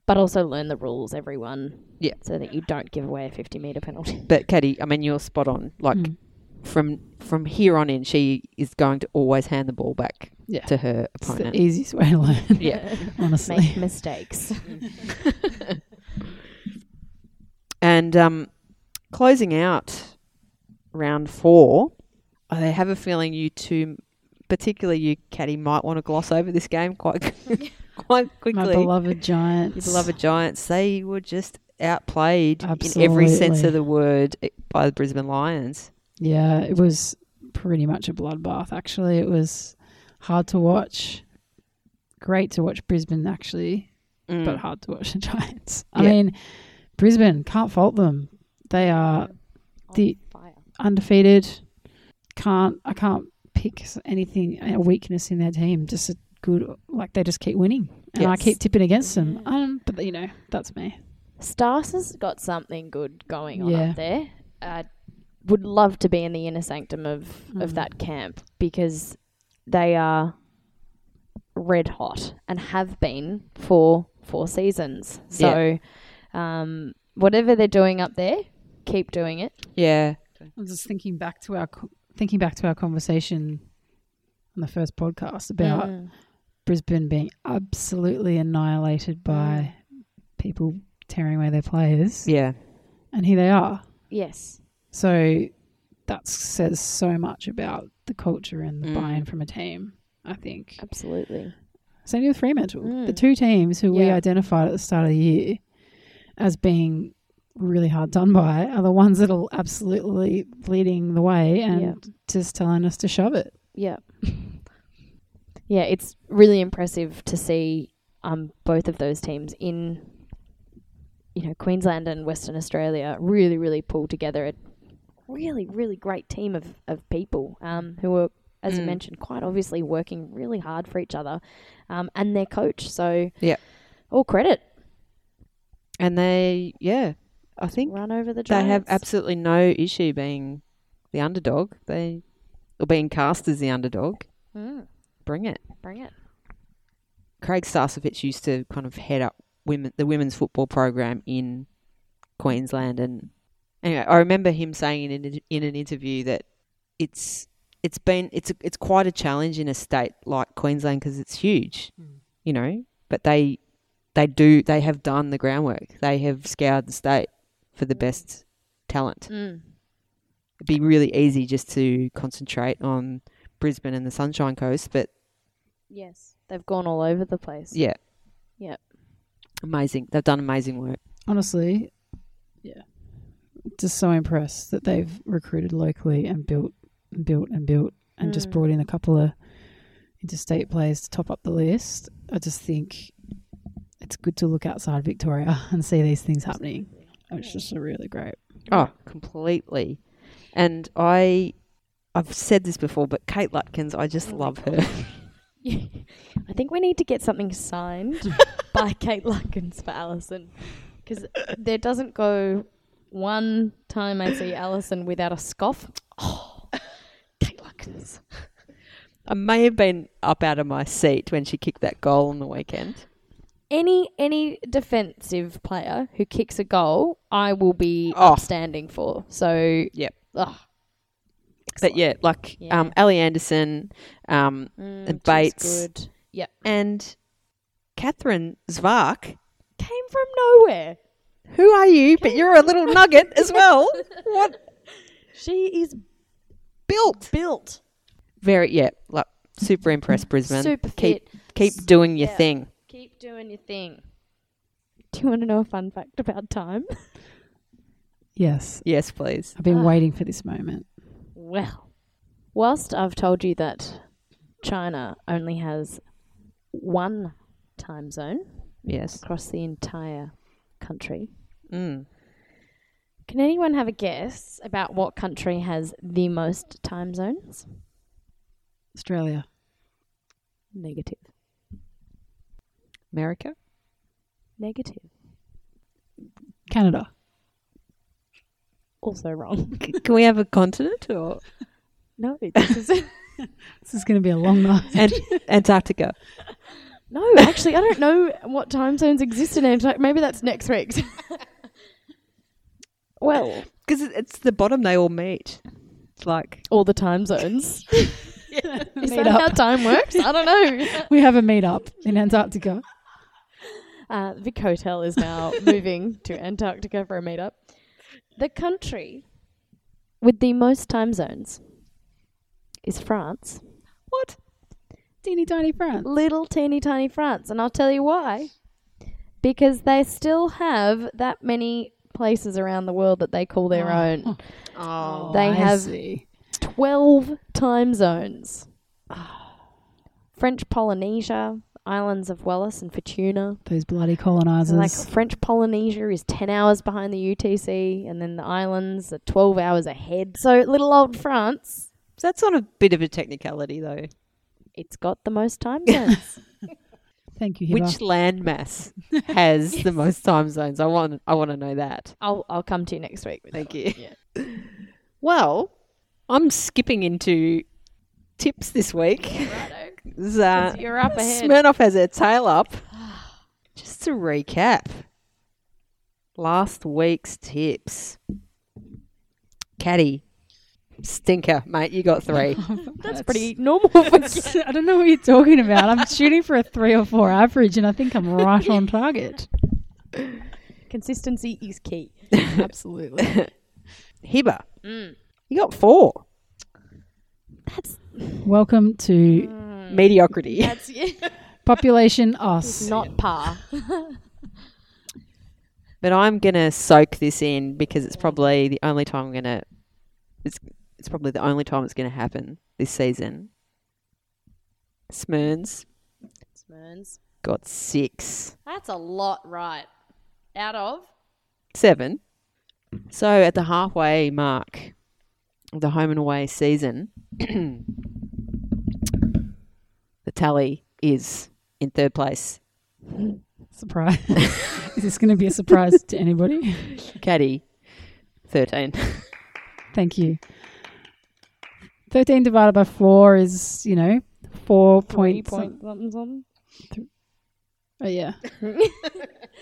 Speaker 3: But also learn the rules, everyone.
Speaker 1: Yeah.
Speaker 3: So that you don't give away a fifty meter penalty.
Speaker 1: But Katie, I mean, you're spot on. Like
Speaker 2: Mm.
Speaker 1: From from here on in, she is going to always hand the ball back
Speaker 2: Yeah.
Speaker 1: to her
Speaker 2: It's
Speaker 1: opponent.
Speaker 2: the easiest way to learn.
Speaker 1: Yeah. [laughs]
Speaker 2: honestly.
Speaker 3: Make mistakes. [laughs]
Speaker 1: And um, closing out round four, I have a feeling you two, particularly you, Caddy, might want to gloss over this game quite [laughs] quite quickly.
Speaker 2: My beloved Giants.
Speaker 1: Your beloved Giants, they were just outplayed in every sense of the word by the Brisbane Lions.
Speaker 2: Yeah, it was pretty much a bloodbath. Actually, it was hard to watch. Great to watch Brisbane, actually,
Speaker 1: Mm.
Speaker 2: but hard to watch [laughs] the Giants. I
Speaker 1: Yeah.
Speaker 2: mean, Brisbane can't fault them. They are The-
Speaker 3: fire.
Speaker 2: undefeated. Can't I can't pick anything a weakness in their team. Just a good like they just keep winning, and I keep tipping against them. Um, but you know that's me.
Speaker 3: Stars has got something good going on
Speaker 2: Yeah.
Speaker 3: up there. I would love to be in the inner sanctum of, of
Speaker 2: Mm.
Speaker 3: that camp because they are red hot and have been for four seasons. So, um, whatever they're doing up there, keep doing it.
Speaker 1: Yeah.
Speaker 2: I'm just thinking back to our thinking back to our conversation on the first podcast about
Speaker 3: Mm.
Speaker 2: Brisbane being absolutely annihilated by people tearing away their players,
Speaker 1: Yeah.
Speaker 2: and here they are.
Speaker 3: Yes.
Speaker 2: So that says so much about the culture and the
Speaker 1: Mm.
Speaker 2: buy-in from a team. I think.
Speaker 3: Absolutely.
Speaker 2: Same with Fremantle.
Speaker 3: Mm.
Speaker 2: The two teams who we identified at the start of the year as being really hard done by are the ones that are absolutely leading the way and
Speaker 3: Yeah.
Speaker 2: just telling us to shove it.
Speaker 3: Yeah. yeah, it's really impressive to see um both of those teams in you know, Queensland and Western Australia really, really pull together really, really great team of, of people um, who are, as you
Speaker 1: Mm.
Speaker 3: mentioned, quite obviously working really hard for each other um, and their coach. So,
Speaker 1: Yep.
Speaker 3: all credit.
Speaker 1: And they, yeah, I think
Speaker 3: Run over the
Speaker 1: they have absolutely no issue being the underdog. They or being cast as the underdog.
Speaker 3: Mm,
Speaker 1: Bring it.
Speaker 3: bring it.
Speaker 1: Craig Starcevich used to kind of head up women the women's football program in Queensland, and anyway, I remember him saying in an, in an interview that it's it's been it's it's quite a challenge in a state like Queensland because it's huge, you know. But they they do they have done the groundwork. They have scoured the state for the best talent.
Speaker 3: Mm.
Speaker 1: It'd be really easy just to concentrate on Brisbane and the Sunshine Coast, but
Speaker 3: Yes. They've gone all over the place.
Speaker 1: yeah,
Speaker 3: Yep.
Speaker 1: amazing. They've done amazing work.
Speaker 2: Honestly, yeah. Just so impressed that they've recruited locally and built and built and built and just
Speaker 3: Mm.
Speaker 2: brought in a couple of interstate players to top up the list. I just think it's good to look outside Victoria [laughs] and see these things happening. It's just really great.
Speaker 1: Oh, completely. And I, I've said this before, but Kate Lutkins, I just
Speaker 3: Oh
Speaker 1: love her. [laughs] [laughs]
Speaker 3: I think we need to get something signed by Kate Lutkins for Alison. Because there doesn't go one time I see Alison without a scoff. Oh, Kate Lutkins.
Speaker 1: I may have been up out of my seat when she kicked that goal on the weekend.
Speaker 3: Any any defensive player who kicks a goal, I will be
Speaker 1: Oh.
Speaker 3: upstanding for. So,
Speaker 1: Yep.
Speaker 3: ugh.
Speaker 1: But yeah, like
Speaker 3: Yeah.
Speaker 1: um, Ally Anderson, um,
Speaker 3: Mm,
Speaker 1: And Bates.
Speaker 3: good. Yep.
Speaker 1: and Catherine Svarc.
Speaker 3: Came from nowhere.
Speaker 1: Who are you? But you're a little nugget as well. What
Speaker 3: She is
Speaker 1: built?
Speaker 3: built.
Speaker 1: Very yeah, like super impressed Brisbane.
Speaker 3: Super
Speaker 1: keep
Speaker 3: fit.
Speaker 1: keep doing your
Speaker 3: Yeah.
Speaker 1: thing.
Speaker 3: Keep doing your thing. Do you want to know a fun fact about time?
Speaker 2: Yes.
Speaker 1: Yes, please.
Speaker 2: I've been
Speaker 3: Ah.
Speaker 2: waiting for this moment.
Speaker 3: Well, whilst I've told you that China only has one time zone
Speaker 1: Yes.
Speaker 3: across the entire country,
Speaker 1: Mm.
Speaker 3: can anyone have a guess about what country has the most time zones?
Speaker 2: Australia.
Speaker 3: Negative.
Speaker 1: America.
Speaker 3: Negative.
Speaker 2: Canada.
Speaker 3: Also wrong.
Speaker 1: Can we have a continent or [laughs]
Speaker 3: no, this is [laughs] [laughs]
Speaker 2: This is going to be a long night.
Speaker 1: Ant- Antarctica?
Speaker 3: no. Actually, I don't know what time zones exist in Antarctica. Maybe that's next week's. Well,
Speaker 1: Because it's the bottom they all meet. It's like
Speaker 3: all the time zones. [laughs] [laughs] Is
Speaker 2: Meet
Speaker 3: that how time works? I don't know. [laughs]
Speaker 2: We have a meet up in Antarctica.
Speaker 3: Uh, Vic Hotel is now moving to Antarctica for a meetup. The country with the most time zones is France.
Speaker 1: what?
Speaker 2: Teeny tiny France.
Speaker 3: Little teeny tiny France. And I'll tell you why. Because they still have that many places around the world that they call their
Speaker 2: Oh.
Speaker 3: own.
Speaker 1: Oh, oh
Speaker 3: They
Speaker 2: I
Speaker 3: have-
Speaker 2: see.
Speaker 3: 12 time zones. [sighs] French Polynesia, islands of Wallis and Futuna.
Speaker 2: those bloody
Speaker 3: So
Speaker 2: colonizers.
Speaker 3: like French Polynesia is 10 hours behind the UTC, and then the islands are 12 hours ahead. So little old France,
Speaker 1: that's not a bit of a technicality though.
Speaker 3: it's got the most time zones. [laughs]
Speaker 2: Thank you, Hiba.
Speaker 1: Which landmass [laughs] has the most time zones? I want. I want to know that.
Speaker 3: I'll I'll come to you next week.
Speaker 1: Thank you.
Speaker 3: Yeah. [laughs]
Speaker 1: Well, I'm skipping into tips this week.
Speaker 3: one. Righto. [laughs]
Speaker 1: 'Cause, Uh,
Speaker 3: you're up ahead.
Speaker 1: Smirnoff has her tail up. [gasps] Just to recap, last week's tips. Caddy, stinker, mate. You got three. [laughs]
Speaker 3: That's pretty [laughs] normal for
Speaker 2: I don't know what you're talking about. I'm shooting for a three or four average, and I think I'm right on [laughs] target.
Speaker 3: Consistency is key.
Speaker 2: Absolutely.
Speaker 1: Hiba,
Speaker 3: Mm.
Speaker 1: You got four.
Speaker 3: That's
Speaker 2: Welcome to
Speaker 3: mm,
Speaker 1: Mediocrity.
Speaker 3: That's
Speaker 2: population us.
Speaker 3: not par.
Speaker 1: But I'm gonna soak this in because it's probably the only time I'm gonna. It's it's probably the only time it's gonna happen this season. Smyrns
Speaker 3: Smyrns.
Speaker 1: got six,
Speaker 3: That's a lot, right? Out of
Speaker 1: seven. So at the halfway mark of the home and away season, [clears throat] the tally is in third place.
Speaker 2: Surprise. [laughs] Is this going to be a surprise to anybody?
Speaker 1: Caddy, thirteen. [laughs]
Speaker 2: Thank you. 13 divided by 4 is, you know, 4
Speaker 3: three
Speaker 2: points.
Speaker 3: point something something.
Speaker 2: Oh, yeah. [laughs]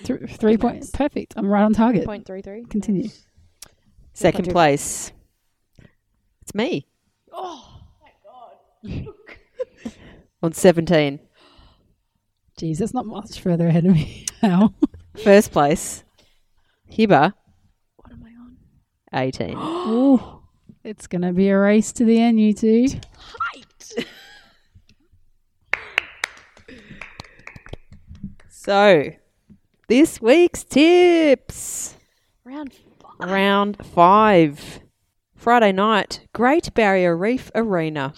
Speaker 2: Th- three points. Perfect. I'm right on target.
Speaker 3: Point three three.
Speaker 2: Continue.
Speaker 1: Second
Speaker 3: Country.
Speaker 1: place. It's me
Speaker 3: Oh my god.
Speaker 1: on seventeen.
Speaker 2: Jeez, that's not much further ahead of me [laughs] now.
Speaker 1: First place, Hiba,
Speaker 3: What am I on?
Speaker 1: 18. [gasps]
Speaker 2: Ooh, it's going to be a race to the end, you two.
Speaker 3: Height. [laughs]
Speaker 1: So, this week's tips.
Speaker 3: Round five.
Speaker 1: Round five. Friday night, Great Barrier Reef Arena.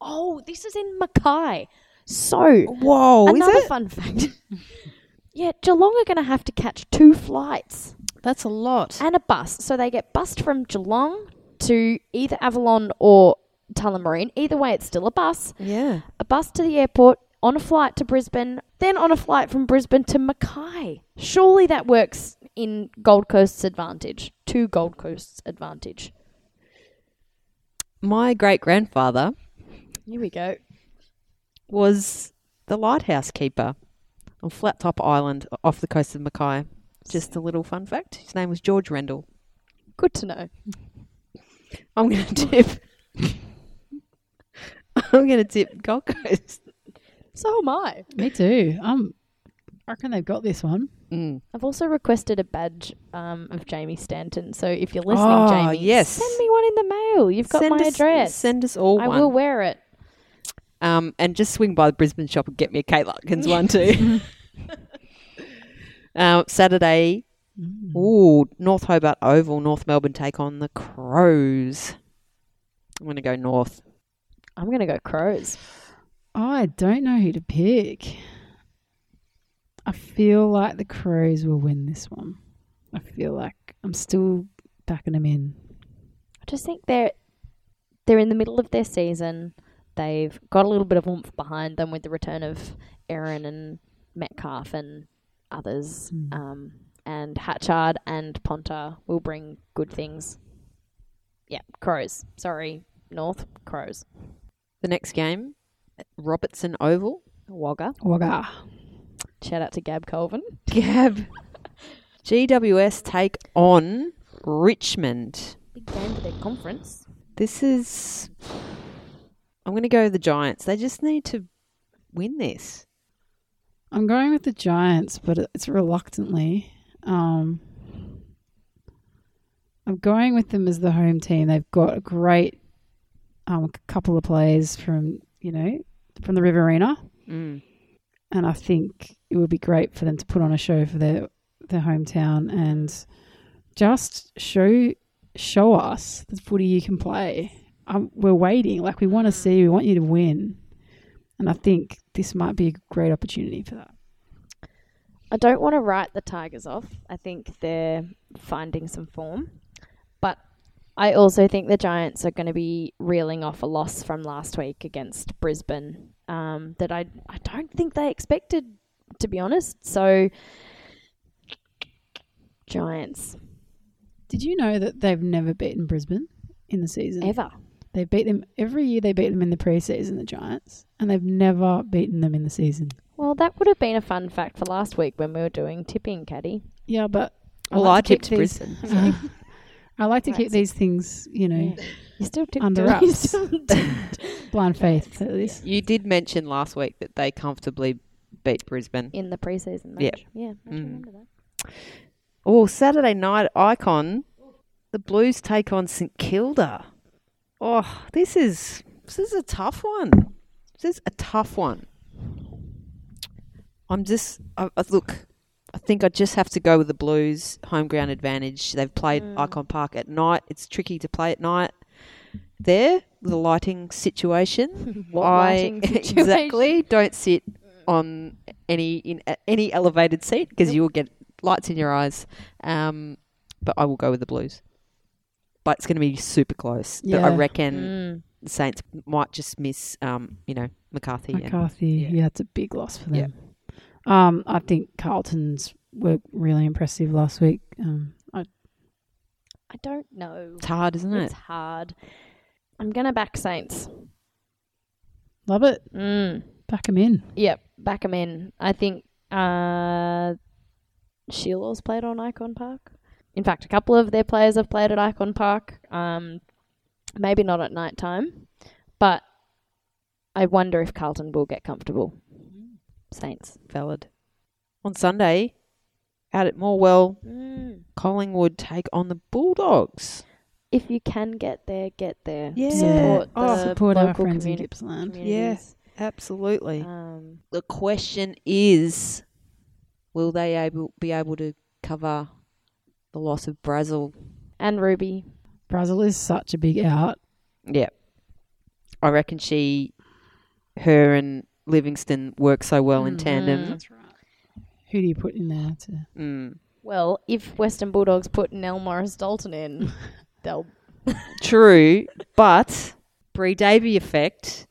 Speaker 3: Oh, this is in Mackay. So
Speaker 1: Whoa,
Speaker 3: another
Speaker 1: is it?
Speaker 3: fun fact. [laughs] yeah, Geelong are going to have to catch two flights
Speaker 1: That's a lot.
Speaker 3: and a bus. So they get bussed from Geelong to either Avalon or Tullamarine. Either way, it's still a bus.
Speaker 1: Yeah.
Speaker 3: A bus to the airport, on a flight to Brisbane, then on a flight from Brisbane to Mackay. Surely that works in Gold Coast's advantage. To Gold Coast's advantage.
Speaker 1: My great grandfather
Speaker 3: Here we go.
Speaker 1: was the lighthouse keeper on Flat Top Island off the coast of Mackay. Just a little fun fact. His name was George Rendell.
Speaker 3: Good to know.
Speaker 1: I'm going to tip. I'm going to tip Gold Coast.
Speaker 3: So am I.
Speaker 2: Me too. Um, I reckon they've got this one.
Speaker 1: Mm.
Speaker 3: I've also requested a badge um, of Jamie Stanton. So if you're listening,
Speaker 1: Oh,
Speaker 3: Jamie,
Speaker 1: yes.
Speaker 3: send me one in the mail. You've got
Speaker 1: Send
Speaker 3: my
Speaker 1: us-
Speaker 3: address.
Speaker 1: Send us all
Speaker 3: I
Speaker 1: one.
Speaker 3: will wear it.
Speaker 1: Um, and just swing by the Brisbane shop and get me a Kate Lutkins one too. um, [laughs] [laughs] Saturday,
Speaker 2: Mm.
Speaker 1: ooh, North Hobart Oval, North Melbourne take on the Crows. I'm going to go North.
Speaker 3: I'm going to go Crows.
Speaker 2: I don't know who to pick. I feel like the Crows will win this one. I feel like I'm still backing them in.
Speaker 3: I just think they're they're in the middle of their season. They've got a little bit of oomph behind them with the return of Erin and Metcalfe and others.
Speaker 2: Mm.
Speaker 3: Um, and Hatchard and Ponter will bring good things. Yeah, Crows. Sorry, North Crows.
Speaker 1: The next game, Robertson Oval.
Speaker 3: Wagga.
Speaker 2: Wagga.
Speaker 3: Shout out to Gab Colvin. [laughs]
Speaker 1: Gab. GWS take on Richmond.
Speaker 3: Big game for their conference.
Speaker 1: This is. I'm going to go the Giants. They just need to win this.
Speaker 2: I'm going with the Giants, but it's reluctantly. Um, I'm going with them as the home team. They've got a great um, couple of players from you know from the Riverina,
Speaker 1: Mm.
Speaker 2: and I think it would be great for them to put on a show for their their hometown and just show show us the footy you can play. Um, we're waiting, like we want to see, we want you to win, and I think this might be a great opportunity for that.
Speaker 3: I don't want to write the Tigers off. I think they're finding some form. But I also think the Giants are going to be reeling off a loss from last week against Brisbane um, that I, I don't think they expected, to be honest. So, Giants,
Speaker 2: Did you know that they've never beaten Brisbane in the season?
Speaker 3: ever.
Speaker 2: They beat them every year. They beat them in the preseason, the Giants, and they've never beaten them in the season.
Speaker 3: Well, that would have been a fun fact for last week when we were doing tipping, Caddy.
Speaker 2: Yeah, but
Speaker 1: Well,
Speaker 2: like
Speaker 1: I tipped
Speaker 2: these-
Speaker 1: Brisbane. [laughs] [laughs]
Speaker 2: I like to
Speaker 3: Right,
Speaker 2: keep
Speaker 3: so-
Speaker 2: these things, you know,
Speaker 3: You still tipped
Speaker 2: Under [laughs]
Speaker 3: you
Speaker 2: wraps. blind faith at least.
Speaker 1: You did mention last week that they comfortably beat Brisbane.
Speaker 3: in the preseason
Speaker 1: Yeah.
Speaker 3: match. Yeah, I
Speaker 1: Mm.
Speaker 3: remember that.
Speaker 1: Oh, Saturday night icon. The Blues take on St Kilda. Oh, this is this is a tough one. This is a tough one. I'm just I, I, look. I think I just have to go with the Blues home ground advantage. They've played
Speaker 3: Mm.
Speaker 1: Icon Park at night. It's tricky to play at night. There, the lighting situation. [laughs]
Speaker 3: What
Speaker 1: I
Speaker 3: lighting [laughs] situation?
Speaker 1: exactly don't sit on any in a- any elevated seat because
Speaker 3: Nope.
Speaker 1: you will get lights in your eyes. Um, but I will go with the Blues. But it's going to be super close. But I reckon
Speaker 3: Mm.
Speaker 1: the Saints might just miss, um, you know, McCarthy. and-
Speaker 2: McCarthy,
Speaker 1: yeah.
Speaker 2: yeah, it's a big loss for
Speaker 1: Yeah.
Speaker 2: them. Um, I think Carlton's were really impressive last week. Um, I,
Speaker 3: I don't know.
Speaker 1: It's hard, isn't it?
Speaker 3: It's hard. I'm gonna back Saints.
Speaker 2: love it.
Speaker 3: Mm.
Speaker 2: Back them in.
Speaker 3: Yep, back them in. I think uh, Sheila's played on Icon Park. In fact, a couple of their players have played at Icon Park. Um, maybe not at night time, but I wonder if Carlton will get comfortable. Saints.
Speaker 1: Valid. On Sunday, out at Morwell,
Speaker 3: Mm.
Speaker 1: Collingwood take on the Bulldogs.
Speaker 3: If you can get there, get there.
Speaker 1: Yeah.
Speaker 3: Support the
Speaker 1: Oh,
Speaker 2: Support our friends in
Speaker 3: communi-
Speaker 2: Gippsland.
Speaker 3: communities.
Speaker 1: Absolutely.
Speaker 3: Um,
Speaker 1: the question is, will they able be able to cover the loss of Brazill?
Speaker 3: and Ruby.
Speaker 2: Brazill is such a big out.
Speaker 1: Yeah, I reckon she, her, and Livingston work so well in
Speaker 3: Mhm.
Speaker 1: tandem.
Speaker 2: That's right. Who do you put in there to?
Speaker 1: Mm.
Speaker 3: Well, if Western Bulldogs put Nell Morris Dalton in, [laughs] they'll
Speaker 1: True, [laughs] but Bree Davey effect.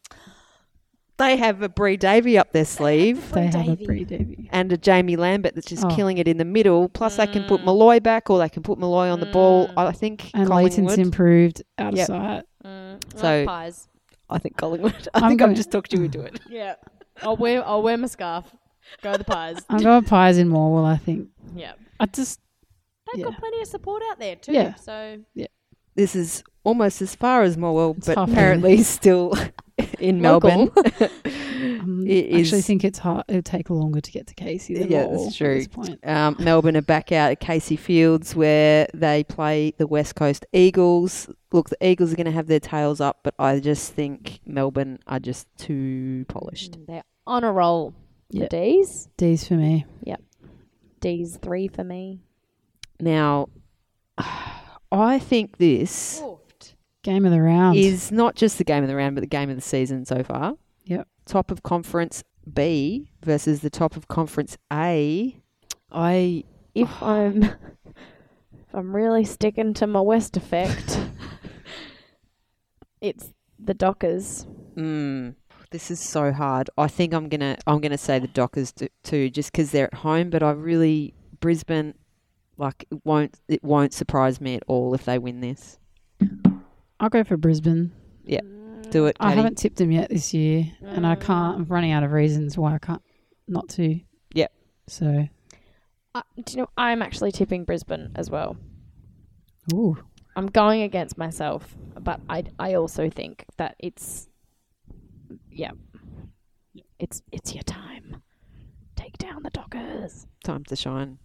Speaker 1: They have a Bree Davey up their sleeve.
Speaker 2: They have a
Speaker 3: Davey.
Speaker 2: Bree Davey.
Speaker 1: and a Jaimee Lambert that's just
Speaker 2: Oh.
Speaker 1: killing it in the middle. Plus, they can put
Speaker 3: Mm.
Speaker 1: Malloy back, or they can put Malloy on the ball.
Speaker 3: Mm.
Speaker 1: I think
Speaker 2: And
Speaker 1: Collingwood.
Speaker 2: Leighton's improved out of sight.
Speaker 3: Mm,
Speaker 1: So-
Speaker 3: like pies.
Speaker 1: I think Collingwood. [laughs] I
Speaker 2: I'm
Speaker 1: think
Speaker 2: going-
Speaker 1: I've just talked you into it. [laughs]
Speaker 3: Yeah. I'll wear I'll wear my scarf. Go the pies.
Speaker 2: I'm going Pies in Morwell, I think.
Speaker 3: yeah.
Speaker 2: I just,
Speaker 3: They've
Speaker 2: Yeah.
Speaker 3: got plenty of support out there too.
Speaker 2: Yeah.
Speaker 3: So Yeah.
Speaker 1: This is almost as far as Morwell,
Speaker 2: It's
Speaker 1: but
Speaker 2: half
Speaker 1: apparently still [laughs] in
Speaker 3: Local.
Speaker 1: Melbourne. [laughs] [laughs]
Speaker 2: um,
Speaker 1: It
Speaker 2: actually
Speaker 1: is-
Speaker 2: think it's hard. It'll take longer to get to Casey than
Speaker 1: Yeah,
Speaker 2: Morwell
Speaker 1: that's true.
Speaker 2: At this point.
Speaker 1: um, Melbourne are back out at Casey Fields where they play the West Coast Eagles. Look, the Eagles are going to have their tails up, but I just think Melbourne are just too polished.
Speaker 3: mm, they're on a roll. The
Speaker 2: Yeah.
Speaker 3: D's.
Speaker 2: D's for me. Yep.
Speaker 3: D's three for me.
Speaker 1: Now, [sighs] I think this
Speaker 2: Game of the round.
Speaker 1: is not just the game of the round, but the game of the season so far.
Speaker 2: Yep.
Speaker 1: Top of conference B versus the top of conference A. I
Speaker 3: If [sighs] I'm if I'm really sticking to my West effect, [laughs] it's the Dockers.
Speaker 1: mm, this is so hard. I think I'm gonna I'm gonna say the Dockers t- too, just because they're at home. But I really Brisbane, like it won't it won't surprise me at all if they win this.
Speaker 2: I'll go for Brisbane.
Speaker 1: Yeah. Do it.
Speaker 2: I haven't tipped them yet this year, and I can't. I'm running out of reasons why I can't not to.
Speaker 1: Yep.
Speaker 2: So,
Speaker 3: Uh, do you know I'm actually tipping Brisbane as well.
Speaker 2: ooh,
Speaker 3: I'm going against myself, but I I also think that it's yeah. It's it's your time. Take down the Dockers.
Speaker 1: Time to shine.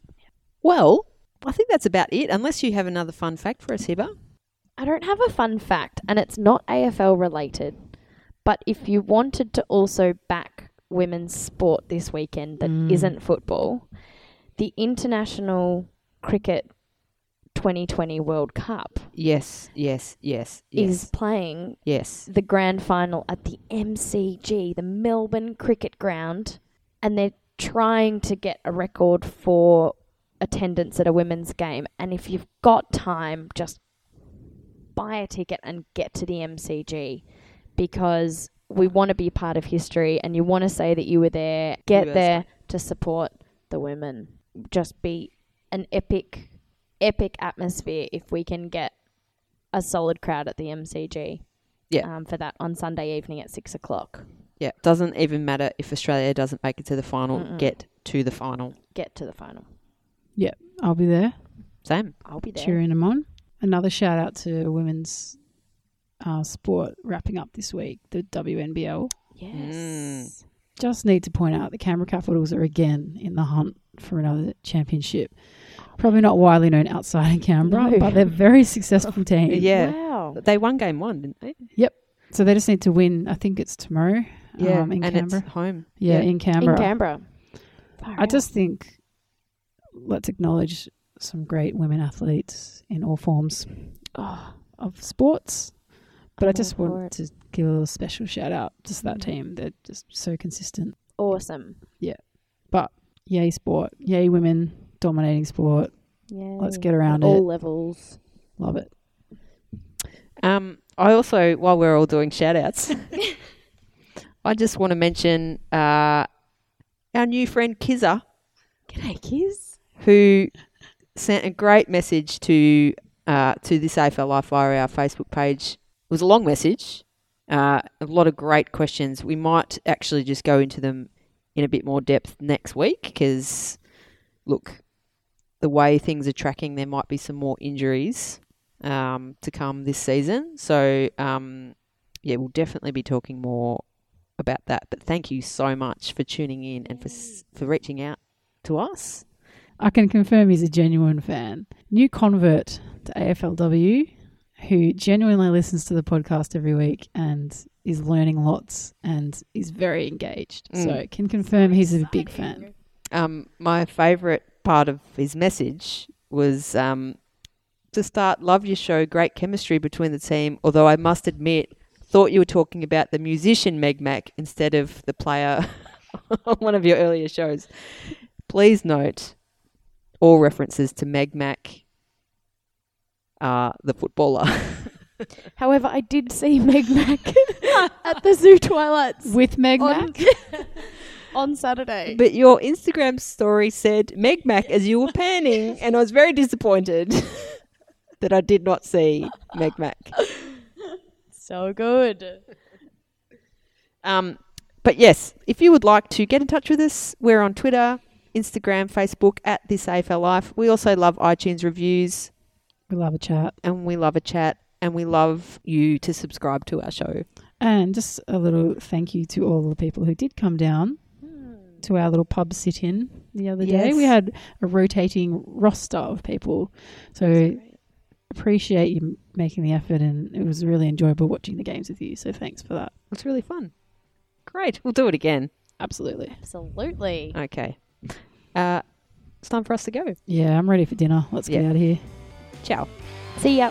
Speaker 1: Well, I think that's about it. Unless you have another fun fact for us, Hiba.
Speaker 3: I don't have a fun fact, and it's not AFL related. But if you wanted to also back women's sport this weekend that
Speaker 2: Mm.
Speaker 3: not football, the International Cricket 2020 World Cup
Speaker 1: Yes, yes, yes, yes,
Speaker 3: is playing
Speaker 1: yes.
Speaker 3: the grand final at the MCG, the Melbourne Cricket Ground, and they're trying to get a record for attendance at a women's game. And if you've got time, just buy a ticket and get to the MCG because we want to be part of history and you want to say that you were there. Get
Speaker 1: USA.
Speaker 3: there to support the women. Just be an epic, epic atmosphere if we can get a solid crowd at the MCG
Speaker 1: Yeah.
Speaker 3: um, for that on Sunday evening at six o'clock.
Speaker 1: Yeah, doesn't even matter if Australia doesn't make it to the final.
Speaker 3: Mm-mm.
Speaker 1: Get to the final.
Speaker 3: Get to the final. Yeah.
Speaker 2: I'll be there
Speaker 1: Same.
Speaker 3: I'll be there.
Speaker 2: cheering them on. Another shout out to women's uh, sport wrapping up this week, the WNBL.
Speaker 3: Yes.
Speaker 2: Just need to point out the Canberra Capitals are again in the hunt for another championship. Probably not widely known outside of Canberra,
Speaker 3: No.
Speaker 2: but they're a very successful [laughs] team.
Speaker 1: Yeah.
Speaker 3: Wow. Wow.
Speaker 1: They won game one, didn't they? Yep.
Speaker 2: So they just need to win. I think it's tomorrow. um, in
Speaker 1: and
Speaker 2: Canberra.
Speaker 1: it's home.
Speaker 2: yeah,
Speaker 1: yeah.
Speaker 2: in Canberra.
Speaker 3: In Canberra. Far
Speaker 2: I
Speaker 3: out.
Speaker 2: just think let's acknowledge some great women athletes in all forms
Speaker 3: Oh,
Speaker 2: of sports. But
Speaker 3: I'm
Speaker 2: I just
Speaker 3: for
Speaker 2: want
Speaker 3: it.
Speaker 2: to give a little special shout out to that
Speaker 3: Mm.
Speaker 2: team. They're just so consistent.
Speaker 3: awesome. Yeah.
Speaker 2: But yay sport, yay women dominating sport.
Speaker 3: Yeah.
Speaker 2: Let's get around
Speaker 3: all
Speaker 2: it.
Speaker 3: All levels.
Speaker 2: Love it.
Speaker 1: Um, I also, while we're all doing shout outs, [laughs] I just want to mention uh, our new friend Kizza,
Speaker 3: G'day, kids.
Speaker 1: who sent a great message to uh, to this AFL Life via our Facebook page. It was a long message, uh, a lot of great questions. We might actually just go into them in a bit more depth next week because, look, the way things are tracking, there might be some more injuries um, to come this season. So, um, yeah, we'll definitely be talking more about that. But thank you so much for tuning in and for for reaching out to us.
Speaker 2: I can confirm he's a genuine fan. New convert to AFLW who genuinely listens to the podcast every week and is learning lots and is very engaged.
Speaker 1: Mm.
Speaker 2: So can confirm he's a big fan.
Speaker 1: Um, my favourite part of his message was um, to start. Love your show. Great chemistry between the team. Although I must admit, thought you were talking about the musician Meg Mac instead of the player [laughs] on one of your earlier shows. Please note all references to Meg Mac are the footballer. [laughs]
Speaker 3: However, I did see Meg Mac [laughs] [laughs] at the Zoo Twilights
Speaker 2: With Meg
Speaker 3: on,
Speaker 2: Mac?
Speaker 3: on Saturday.
Speaker 1: but your Instagram story said Meg Mac as you were panning, and I was very disappointed that I did not see Meg Mac.
Speaker 3: so good.
Speaker 1: Um, but yes, if you would like to get in touch with us, we're on Twitter, Instagram, Facebook at This AFL Life. We also love iTunes reviews
Speaker 2: We love a chat.
Speaker 1: and we love a chat and we love you to subscribe to our show.
Speaker 2: And just a little thank you to all the people who did come down hmm. to our little pub sit in the other day. We had a rotating roster of people. So appreciate you making the effort and it was really enjoyable watching the games with you. So thanks for that.
Speaker 1: It's really fun. Great. We'll do it again.
Speaker 2: Absolutely.
Speaker 3: Absolutely.
Speaker 1: Okay. Uh, it's time for us to go.
Speaker 2: Yeah, I'm ready for dinner. Let's get
Speaker 1: Yeah.
Speaker 2: out of here.
Speaker 1: Ciao.
Speaker 3: See ya.